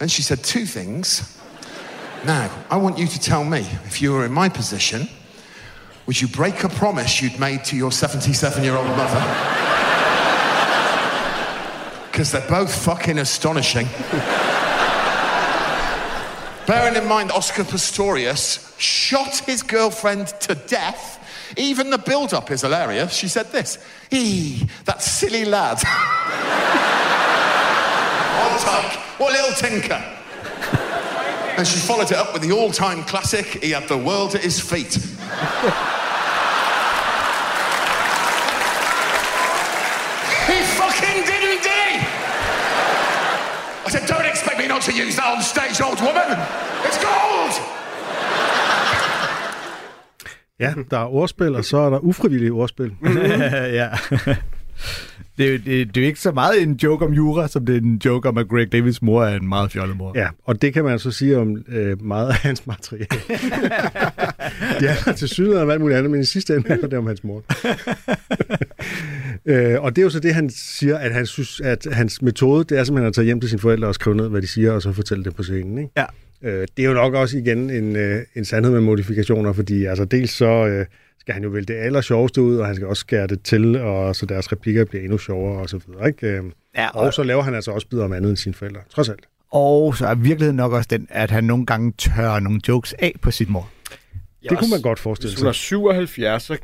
[SPEAKER 9] Then she said two things. Now, I want you to tell me, if you were in my position, would you break a promise you'd made to your 77 year old mother? Because they're both fucking astonishing. Bearing in mind, Oscar Pistorius shot his girlfriend to death. Even the build up is hilarious. She said this Eee, that silly lad. what what little tinker. And she followed it up with the all time classic He had the world at his feet. he fucking didn't, did he? I said, Don't expect me not to use that on stage, old woman. It's gold!
[SPEAKER 4] Ja, der er ordspil, og så er der ufrivillige ordspil.
[SPEAKER 6] ja. Det, er det, det er jo ikke så meget en joke om jura, som det er en joke om, at Greg Davis mor er en meget fjollet mor.
[SPEAKER 4] Ja, og det kan man så sige om øh, meget af hans materiale. det er til sydligheden og alt muligt andet, men i sidste ende handler det om hans mor. øh, og det er jo så det, han siger, at han synes, at hans metode, det er simpelthen at tage hjem til sine forældre og skrive ned, hvad de siger, og så fortælle det på scenen. Ikke?
[SPEAKER 6] Ja.
[SPEAKER 4] Øh, det er jo nok også igen en, øh, en sandhed med modifikationer, fordi altså dels så øh, skal han jo vælge det aller sjoveste ud, og han skal også skære det til, og så deres replikker bliver endnu sjovere og så videre. Ikke? Øh,
[SPEAKER 6] Ja,
[SPEAKER 4] og så laver han altså også bidder om andet end sine forældre, trods alt.
[SPEAKER 6] Og så er virkeligheden nok også den, at han nogle gange tør nogle jokes af på sin mor.
[SPEAKER 4] Det kunne man godt forestille
[SPEAKER 5] Hvis hun er
[SPEAKER 4] sig.
[SPEAKER 5] 77, så...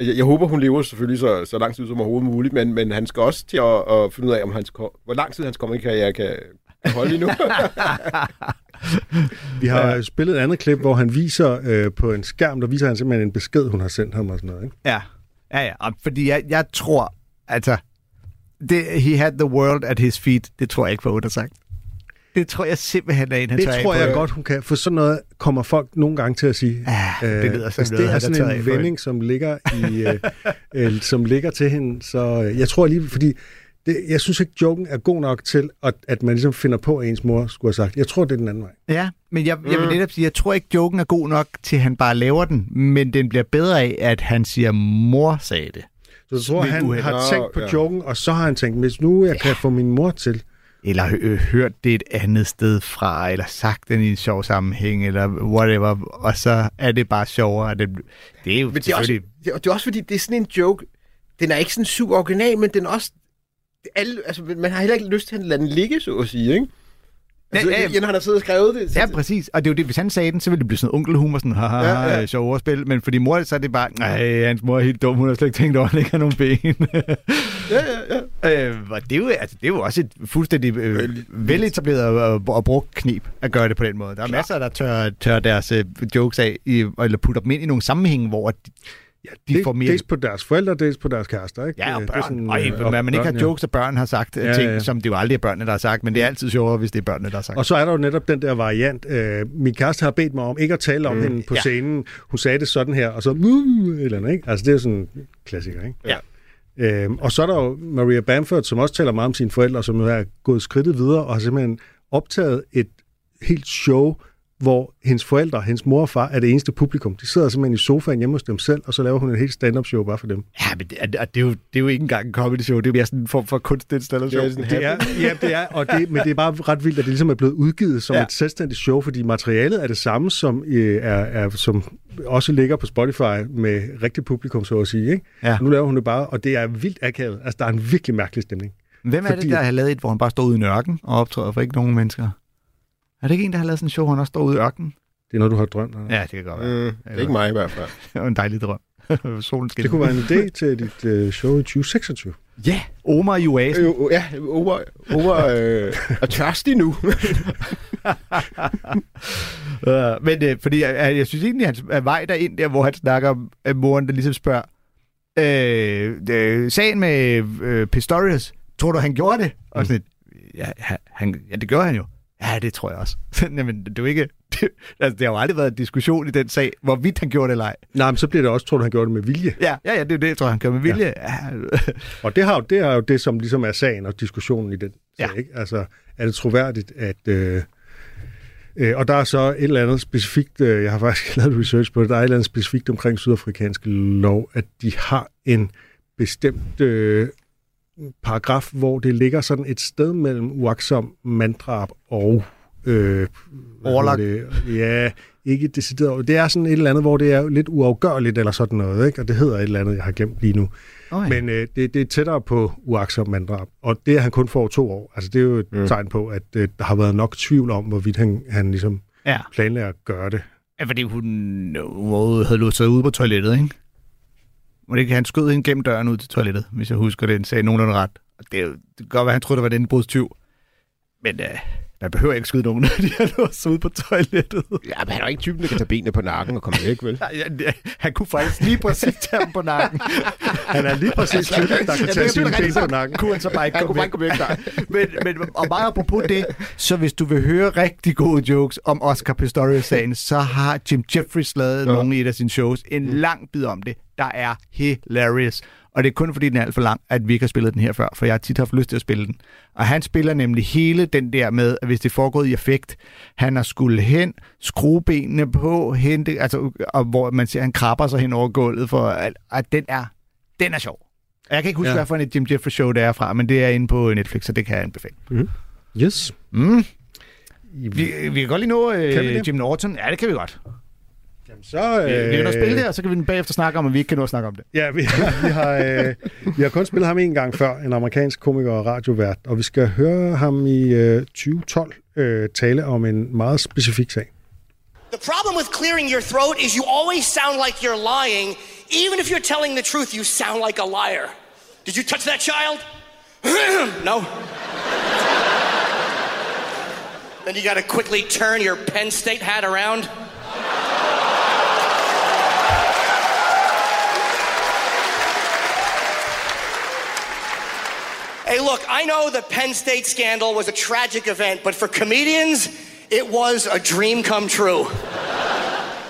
[SPEAKER 5] Jeg, jeg håber, hun lever selvfølgelig så, så lang tid som overhovedet muligt, men, men han skal også til at, at finde ud af, om hans, hvor lang tid hans komikkarriere kan, kan holde endnu.
[SPEAKER 4] Vi har ja. spillet et andet klip, hvor han viser øh, på en skærm, der viser han simpelthen en besked, hun har sendt ham og sådan noget. Ikke?
[SPEAKER 6] Ja, ja, ja. Fordi jeg, jeg tror, altså, det, he had the world at his feet, det tror jeg ikke var sagt. Det tror jeg simpelthen er en, han
[SPEAKER 4] Det tror jeg godt, hun kan. For sådan noget kommer folk nogle gange til at sige.
[SPEAKER 6] Ja, det lyder som
[SPEAKER 4] altså,
[SPEAKER 6] noget,
[SPEAKER 4] det er sådan en vending, som ligger, i, øh, øh, som ligger til hende. Så øh, jeg tror lige, fordi det, jeg synes ikke, joken er god nok til, at, at man ligesom finder på, at ens mor skulle have sagt. Jeg tror, det er den anden vej.
[SPEAKER 6] Ja, men jeg, jeg vil netop sige, jeg tror ikke, joken er god nok til, at han bare laver den, men den bliver bedre af, at han siger, mor sagde det.
[SPEAKER 4] Så jeg tror, han har tænkt på
[SPEAKER 5] ja.
[SPEAKER 4] joken, og så har han tænkt, hvis nu jeg kan få min mor til.
[SPEAKER 6] Eller hø- hørt det et andet sted fra, eller sagt den i en sjov sammenhæng, eller whatever, og så er det bare sjovere. Det, det er jo
[SPEAKER 5] Men det er, også, det, det er også fordi, det er sådan en joke. Den er ikke sådan super original, men den er også... Alle, altså, man har heller ikke lyst til at lade den ligge, så at sige, ikke? Altså,
[SPEAKER 6] Ja,
[SPEAKER 5] ja, han har siddet og skrevet det. så-
[SPEAKER 6] Ja, præcis. Og det er jo det, hvis han sagde den, så ville det blive sådan onkelhumor, sådan, haha,
[SPEAKER 5] Ja,
[SPEAKER 6] ja, sjov overspil. Men fordi mor, så er det bare, nej, hans mor er helt dum, hun har slet ikke tænkt over, at han ikke har nogen ben.
[SPEAKER 5] Ja, ja, ja.
[SPEAKER 6] Øh, og det, er jo, altså, det er jo også et fuldstændig øh, veletableret og, og brugt knep at gøre det på den måde. Der er masser, der tør, tør deres øh, jokes af, i, eller putter dem ind i nogle sammenhænge, hvor de,
[SPEAKER 4] Ja,
[SPEAKER 6] de
[SPEAKER 4] det,
[SPEAKER 6] får mere...
[SPEAKER 4] Dels på deres forældre, dels på deres kærester, ikke?
[SPEAKER 6] Ja, og
[SPEAKER 4] Det- det
[SPEAKER 6] børn.
[SPEAKER 4] er sådan,
[SPEAKER 6] og,
[SPEAKER 4] øh,
[SPEAKER 6] og man ikke
[SPEAKER 4] børn,
[SPEAKER 6] har
[SPEAKER 4] ja.
[SPEAKER 6] jokes, at børn har sagt ja,
[SPEAKER 4] Ja,
[SPEAKER 6] ting,
[SPEAKER 4] ja.
[SPEAKER 6] som det jo aldrig er børnene, der har sagt, men det er altid sjovere, hvis det er børnene, der har sagt.
[SPEAKER 4] Og så er der jo netop den der variant. Øh, min kæreste har bedt mig om ikke at tale om mm, hende på
[SPEAKER 6] ja.
[SPEAKER 4] scenen. Hun sagde det sådan her, og så uh, eller andet, ikke? Altså, det er sådan en klassiker, ikke?
[SPEAKER 6] Ja.
[SPEAKER 4] Øhm, og så er der jo Maria Bamford, som også taler meget om sine forældre, som jo er gået skridtet videre og har simpelthen optaget et helt show, hvor hendes forældre, hendes mor og far, er det eneste publikum. De sidder simpelthen i sofaen hjemme hos dem selv, og så laver hun et helt stand-up show bare for dem.
[SPEAKER 6] Ja, men det, er, det, er jo, det er jo ikke engang en comedy show, det er mere sådan en form for kunstinstallation.
[SPEAKER 5] Det er sådan
[SPEAKER 4] Det er, ja, det er, og det, men det er bare ret vildt, at det ligesom er blevet udgivet som
[SPEAKER 6] Ja.
[SPEAKER 4] et selvstændigt show, fordi materialet er det samme, som, øh, er, er, som også ligger på Spotify med rigtig publikum, så at sige. Ikke?
[SPEAKER 6] Ja.
[SPEAKER 4] Nu laver hun det bare, og det er vildt akavet. Altså, der er en virkelig mærkelig stemning.
[SPEAKER 6] Hvem er
[SPEAKER 4] Fordi-
[SPEAKER 6] det, der har lavet et, hvor han bare står ude i ørken og optræder for ikke nogen mennesker? Er det ikke en, der har lavet sådan en show, hvor han også står ude i ørkenen?
[SPEAKER 4] Det er noget, du har drømt om.
[SPEAKER 6] Ja, det kan godt
[SPEAKER 5] Mm,
[SPEAKER 6] være.
[SPEAKER 5] det er ikke mig i hvert fald.
[SPEAKER 6] Det var en dejlig drøm. Solen skinner.
[SPEAKER 4] Det kunne være en idé til dit øh, show i 2026.
[SPEAKER 6] Ja, Omar i oasen.
[SPEAKER 5] Øh, ja, over, over øh, er tørstig nu.
[SPEAKER 6] Uh, men øh, fordi jeg, jeg synes egentlig, at han er vej derind der, hvor han snakker om at moren, der ligesom spørger, øh, øh, sagen med øh, Pistorius, tror du, han gjorde det? Og sådan et, ja, han, han, ja, det gjorde han jo. Ja, det tror jeg også. Jamen, det er jo ikke... Det, altså, det har jo aldrig været en diskussion i den sag, hvorvidt han gjorde det eller ej.
[SPEAKER 4] Nej, men så bliver det også, tror du, han gjorde det med vilje.
[SPEAKER 6] Ja, ja, ja det er det, jeg tror, han gør med vilje. Ja.
[SPEAKER 4] Og det, har jo, det er jo det, som ligesom er sagen og diskussionen i den sag.
[SPEAKER 6] Ja.
[SPEAKER 4] Ikke? Altså, er det troværdigt, at... Øh, øh, og der er så et eller andet specifikt, øh, jeg har faktisk lavet research på det, der er et eller andet specifikt omkring sydafrikanske lov, at de har en bestemt øh, paragraf, hvor det ligger sådan et sted mellem uaksom manddrab og... Øh,
[SPEAKER 6] Overlagt.
[SPEAKER 4] Det? Ja, ikke decideret. Det er sådan et eller andet, hvor det er lidt uafgørligt eller sådan noget, ikke? og det hedder et eller andet, jeg har gemt lige nu.
[SPEAKER 6] Okay.
[SPEAKER 4] Men øh, det, det er tættere på uaksom manddrab. Og det, at han kun får to år, altså det er jo et mm. tegn på, at øh, der har været nok tvivl om, hvorvidt han, han ligesom
[SPEAKER 6] ja.
[SPEAKER 4] planlægger at gøre det.
[SPEAKER 6] ja, fordi hun, hun havde låst sig ude på toilettet, ikke? Må det han skød hende gennem døren ud til toilettet, hvis jeg husker det, sagde nogenlunde ret. Og det, er det kan godt være, han troede, det var den indbrudstyv. Men øh, man behøver ikke skyde nogen, når de har låst ude på toilettet.
[SPEAKER 5] Ja, men han er ikke typen, der kan tage benene på nakken og komme væk, vel?
[SPEAKER 6] Ja, ja, han kunne faktisk lige præcis tage ham på nakken.
[SPEAKER 4] Han er lige præcis typen, der kan
[SPEAKER 6] Ja,
[SPEAKER 4] tage
[SPEAKER 6] det
[SPEAKER 4] sine ben på nakken.
[SPEAKER 6] Kunne han så bare ikke
[SPEAKER 5] Han
[SPEAKER 6] komme væk.
[SPEAKER 5] komme væk, nej.
[SPEAKER 6] men, men, og meget apropos det, så hvis du vil høre rigtig gode jokes om Oscar Pistorius-sagen, så har Jim Jeffries lavet ja. nogle i et af sine shows. En lang bid om det, der er hilarious. Og det er kun fordi, den er alt for lang, at vi ikke har spillet den her før, for jeg har tit haft lyst til at spille den. Og han spiller nemlig hele den der med, at hvis det er foregået i effekt, han har skulle hen, skrue benene på, hente, altså, og hvor man ser, at han krabber sig hen over gulvet, for at, at den er, den er sjov. Og Jeg kan ikke huske, ja. Hvad for et Jim Jeffries show det er fra, men det er inde på Netflix, så det kan jeg anbefale.
[SPEAKER 4] Yes.
[SPEAKER 6] Mm. Vi, vi kan godt lige nå øh? Jim Norton. Ja, det kan vi godt.
[SPEAKER 4] Jamen, så,
[SPEAKER 6] Vi, vi kan nå at spille det,
[SPEAKER 4] øh,
[SPEAKER 6] og så kan vi bagefter snakke om, at vi ikke kan nå at snakke om det.
[SPEAKER 4] Ja, vi, vi, har, øh, vi har kun spillet ham en gang før, en amerikansk komiker og radiovært, og vi skal høre ham i øh, 2012 øh, tale om en meget specifik sag.
[SPEAKER 10] The problem with clearing your throat is you always sound like you're lying. Even if you're telling the truth, you sound like a liar. Did you touch that child? no. then you gotta quickly turn your Penn State hat around. Hey, look, I know the Penn State scandal was a tragic event, but for comedians, it was a dream come true.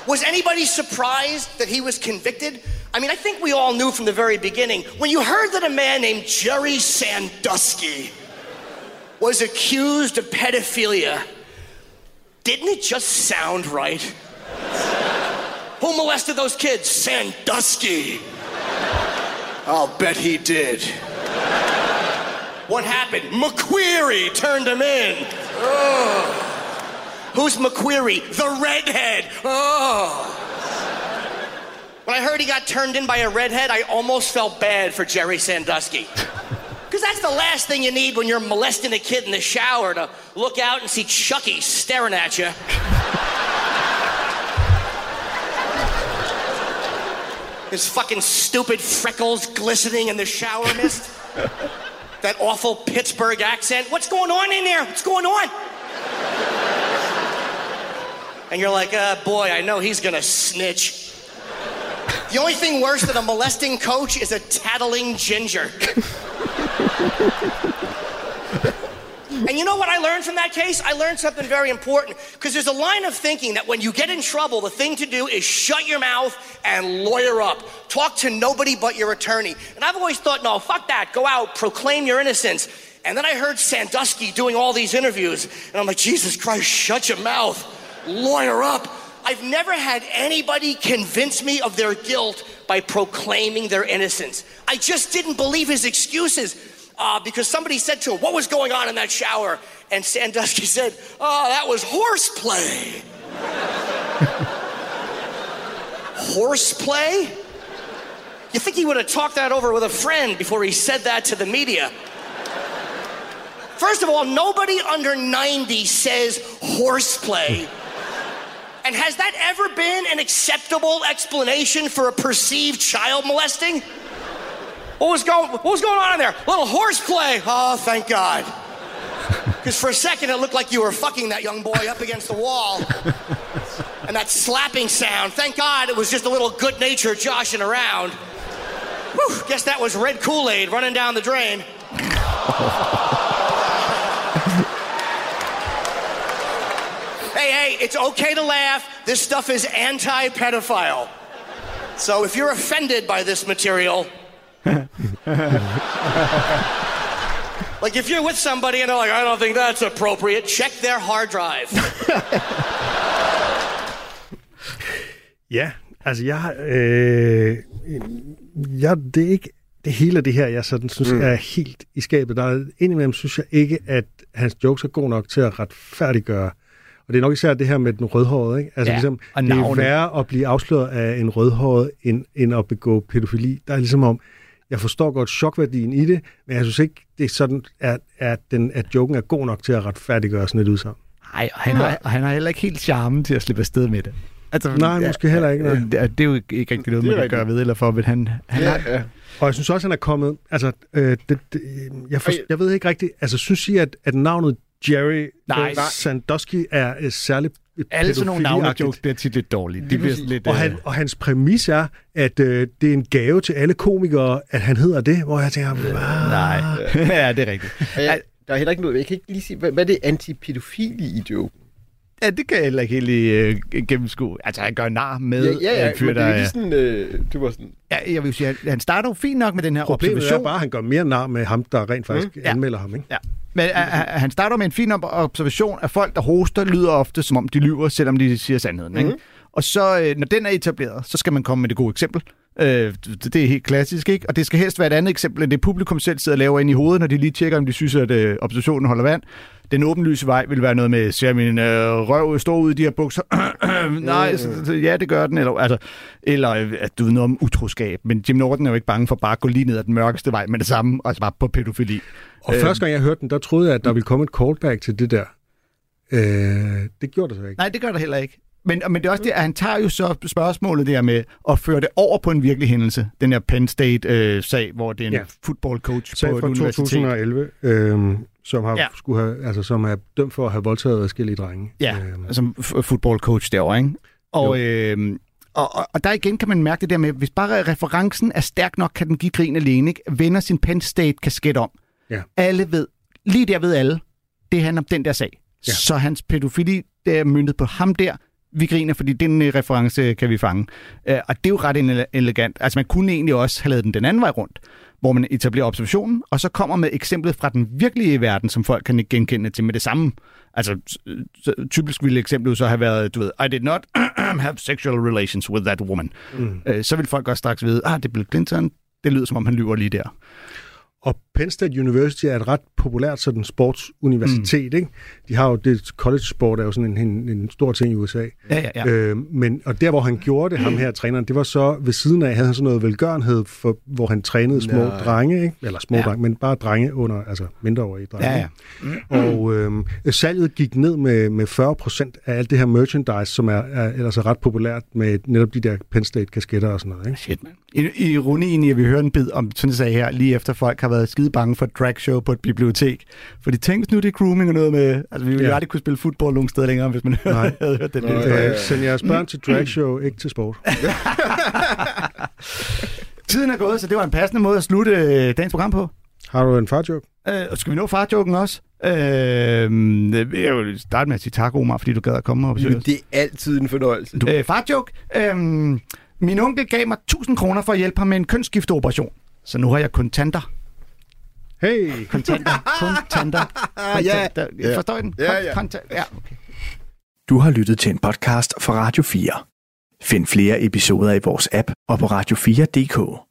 [SPEAKER 10] was anybody surprised that he was convicted? I mean, I think we all knew from the very beginning. When you heard that a man named Jerry Sandusky was accused of pedophilia, didn't it just sound right? Who molested those kids? Sandusky. I'll bet he did. What happened? McQueary turned him in. Oh. Who's McQueary? The redhead. Oh. When I heard he got turned in by a redhead, I almost felt bad for Jerry Sandusky. Because that's the last thing you need when you're molesting a kid in the shower to look out and see Chucky staring at you. His fucking stupid freckles glistening in the shower mist. that awful Pittsburgh accent. What's going on in there? What's going on? And you're like, uh, boy, I know he's gonna snitch. The only thing worse than a molesting coach is a tattling ginger. And you know what I learned from that case? I learned something very important because there's a line of thinking that when you get in trouble, the thing to do is shut your mouth and lawyer up. Talk to nobody but your attorney. And I've always thought, no, fuck that. Go out, proclaim your innocence. And then I heard Sandusky doing all these interviews, and I'm like, Jesus Christ, shut your mouth, lawyer up. I've never had anybody convince me of their guilt by proclaiming their innocence. I just didn't believe his excuses uh, because somebody said to him, What was going on in that shower? And Sandusky said, Oh, that was horseplay. horseplay? You think he would have talked that over with a friend before he said that to the media? First of all, nobody under 90 says horseplay. And has that ever been an acceptable explanation for a perceived child molesting? What was going, what was going on in there? A little horseplay. Oh, thank God. Because for a second it looked like you were fucking that young boy up against the wall. And that slapping sound. Thank God it was just a little good natured joshing around. Whew, guess that was red Kool Aid running down the drain. hey, hey, it's okay to laugh. This stuff is anti pedophile. So if you're offended by this material, like if you're with somebody and they're like, I don't think that's appropriate, check their hard drive.
[SPEAKER 4] Ja, altså jeg, øh, jeg det er ikke det hele af det her, jeg sådan synes
[SPEAKER 5] Mm.
[SPEAKER 4] er helt i skabet. Der er indimellem synes jeg ikke, at hans jokes er god nok til at retfærdiggøre. Og det er nok især det her med den rødhårede, ikke? Altså
[SPEAKER 6] Ja,
[SPEAKER 4] ligesom,
[SPEAKER 6] og
[SPEAKER 4] det er værre at blive afsløret af en rødhåret, end, end at begå pædofili. Der er ligesom om, jeg forstår godt chokværdien i det, men jeg synes ikke, det er sådan, at, at, den, at joken er god nok til at retfærdiggøre sådan et udsagn.
[SPEAKER 6] Nej, og han, har, han har heller ikke helt charmen til at slippe afsted med det. Altså,
[SPEAKER 4] Nej, måske heller ikke, nej.
[SPEAKER 6] Det, er- det er jo ikke, rigtig noget, man kan gøre ved eller for, men han, han har,
[SPEAKER 5] ja.
[SPEAKER 4] Og jeg synes også, han er kommet... Altså, øh, det, det, jeg, for, jeg ved ikke rigtigt... Altså, synes I, at, at navnet Jerry
[SPEAKER 6] Nej.
[SPEAKER 4] øh, Sandusky er øh, særligt
[SPEAKER 6] alle sådan nogle
[SPEAKER 4] pædofiliagtigt?
[SPEAKER 6] navne-jokes bliver tit lidt dårlige. De bliver lidt...
[SPEAKER 4] og,
[SPEAKER 6] øh,
[SPEAKER 4] han, og hans præmis er, at øh, det er en gave til alle komikere, at han hedder det, hvor jeg tænker... Ah,
[SPEAKER 6] Nej, ja, det er rigtigt.
[SPEAKER 5] Jeg, der er heller ikke noget, jeg kan ikke lige sige, hvad, hvad er det antipædofili i joken?
[SPEAKER 6] Ja, det kan jeg heller ikke helt øh, gennemskue. Altså, han gør nar med
[SPEAKER 5] Ja, ja, ja
[SPEAKER 6] en fyr,
[SPEAKER 5] er
[SPEAKER 6] der er-
[SPEAKER 5] sådan, øh, det var sådan,
[SPEAKER 6] Ja, jeg vil sige, han starter jo fint nok med den her
[SPEAKER 4] Problemet
[SPEAKER 6] observation.
[SPEAKER 4] er bare, at han gør mere nar med ham, der rent faktisk mm,
[SPEAKER 6] Ja.
[SPEAKER 4] anmelder ham. Ikke?
[SPEAKER 6] Ja. Men uh, han starter med en fin observation af folk, der hoster, lyder ofte, som om de lyver, selvom de siger sandheden. Ikke? Og så, øh, når den er etableret, så skal man komme med det gode eksempel. Øh, det det er helt klassisk, ikke? Og det skal helst være et andet eksempel, end det publikum selv sidder og laver ind i hovedet, når de lige tjekker, om de synes, at øh, observationen holder vand. Den åbenlyse vej vil være noget med, ser min øh, røv stå ud i de her bukser? Nej, så, så, ja, det gør den. Eller, altså, eller øh, at du ved noget om utroskab. Men Jim Norton er jo ikke bange for bare at gå lige ned ad den mørkeste vej med det samme, altså bare på pædofili.
[SPEAKER 4] Og
[SPEAKER 6] Øh,
[SPEAKER 4] første gang, jeg hørte den, der troede jeg, at der ville komme et callback til det der. Øh, det gjorde der så ikke.
[SPEAKER 6] Nej, det gør der heller ikke. Men, men det er også det, at han tager jo så spørgsmålet der med at føre det over på en virkelig hændelse. Den her Penn State-sag, hvor det er en
[SPEAKER 4] Ja.
[SPEAKER 6] football coach
[SPEAKER 4] Sag
[SPEAKER 6] på
[SPEAKER 4] fra
[SPEAKER 6] universitet.
[SPEAKER 4] 2011, øh, som, har,
[SPEAKER 6] Ja.
[SPEAKER 4] skulle have, altså, som er dømt for at have voldtaget forskellige drenge.
[SPEAKER 6] Ja,
[SPEAKER 4] Øh,
[SPEAKER 6] som f- football coach derovre, ikke? Og, øh, og, og, og der igen kan man mærke det der med, hvis bare referencen er stærk nok, kan den give grin alene, ikke? Vender sin Penn State-kasket om.
[SPEAKER 4] Ja.
[SPEAKER 6] Alle ved, lige der ved alle, det handler om den der sag.
[SPEAKER 4] Ja.
[SPEAKER 6] Så hans pædofili, det er myndet på ham der. Vi griner, fordi den øh, reference kan vi fange. Øh, og det er jo ret ele- elegant. Altså man kunne egentlig også have lavet den den anden vej rundt, hvor man etablerer observationen, og så kommer med eksemplet fra den virkelige verden, som folk kan genkende til med det samme. Altså, typisk ville eksemplet så have været, du ved, I did not have sexual relations with that woman.
[SPEAKER 4] Mm.
[SPEAKER 6] Øh, så vil folk også straks vide, ah, det er Bill Clinton, det lyder som om han lyver lige der.
[SPEAKER 4] Og Penn State University er et ret populært sådan sportsuniversitet, mm. ikke? De har jo, det college sport er jo sådan en, en, en stor ting i USA.
[SPEAKER 6] Ja, ja, ja.
[SPEAKER 4] Øh, men, og der, hvor han gjorde det, ham her træneren, det var så ved siden af, havde han sådan noget velgørenhed, for, hvor han trænede små
[SPEAKER 5] Nej.
[SPEAKER 4] drenge, ikke? Eller små
[SPEAKER 6] Ja.
[SPEAKER 4] drenge, men bare drenge under, altså mindreårige drenge.
[SPEAKER 6] Ja, ja.
[SPEAKER 4] Og øh, salget gik ned med, med 40 procent af alt det her merchandise, som er, er ellers er ret populært med netop de der Penn State-kasketter og sådan noget. Ikke?
[SPEAKER 6] Shit, man. I- Ironien i, at vi hører en bid om sådan en sag her, lige efter folk har været skide bange for et dragshow på et bibliotek. Fordi tænk nu, det er grooming og noget med... Altså, vi ville ja.
[SPEAKER 4] Ja.
[SPEAKER 6] aldrig kunne spille fodbold nogen steder længere, hvis man
[SPEAKER 4] Nej.
[SPEAKER 6] havde hørt den.
[SPEAKER 5] Nå,
[SPEAKER 6] lille
[SPEAKER 5] ja.
[SPEAKER 4] Øh, send jeres børn til dragshow, ikke til sport.
[SPEAKER 6] Tiden er gået, så det var en passende måde at slutte øh, dagens program på.
[SPEAKER 4] Har du en farjoke?
[SPEAKER 6] Øh, og skal vi nå farjoken også? Øh, jeg vil starte med at sige tak, Omar, fordi du gad at komme og besøge.
[SPEAKER 5] Det er altid en fornøjelse.
[SPEAKER 6] Øh, farjoke. Øh, min onkel gav mig 1000 kroner for at hjælpe ham med en kønsskifteoperation. Så nu har jeg kontanter.
[SPEAKER 4] Hey!
[SPEAKER 6] Kontanter. Kontanter. kontanter.
[SPEAKER 5] Ja.
[SPEAKER 6] Forstår I den?
[SPEAKER 5] Ja, ja.
[SPEAKER 6] Kontanter. ja okay.
[SPEAKER 1] Du har lyttet til en podcast fra Radio 4. Find flere episoder i vores app og på radio4.dk.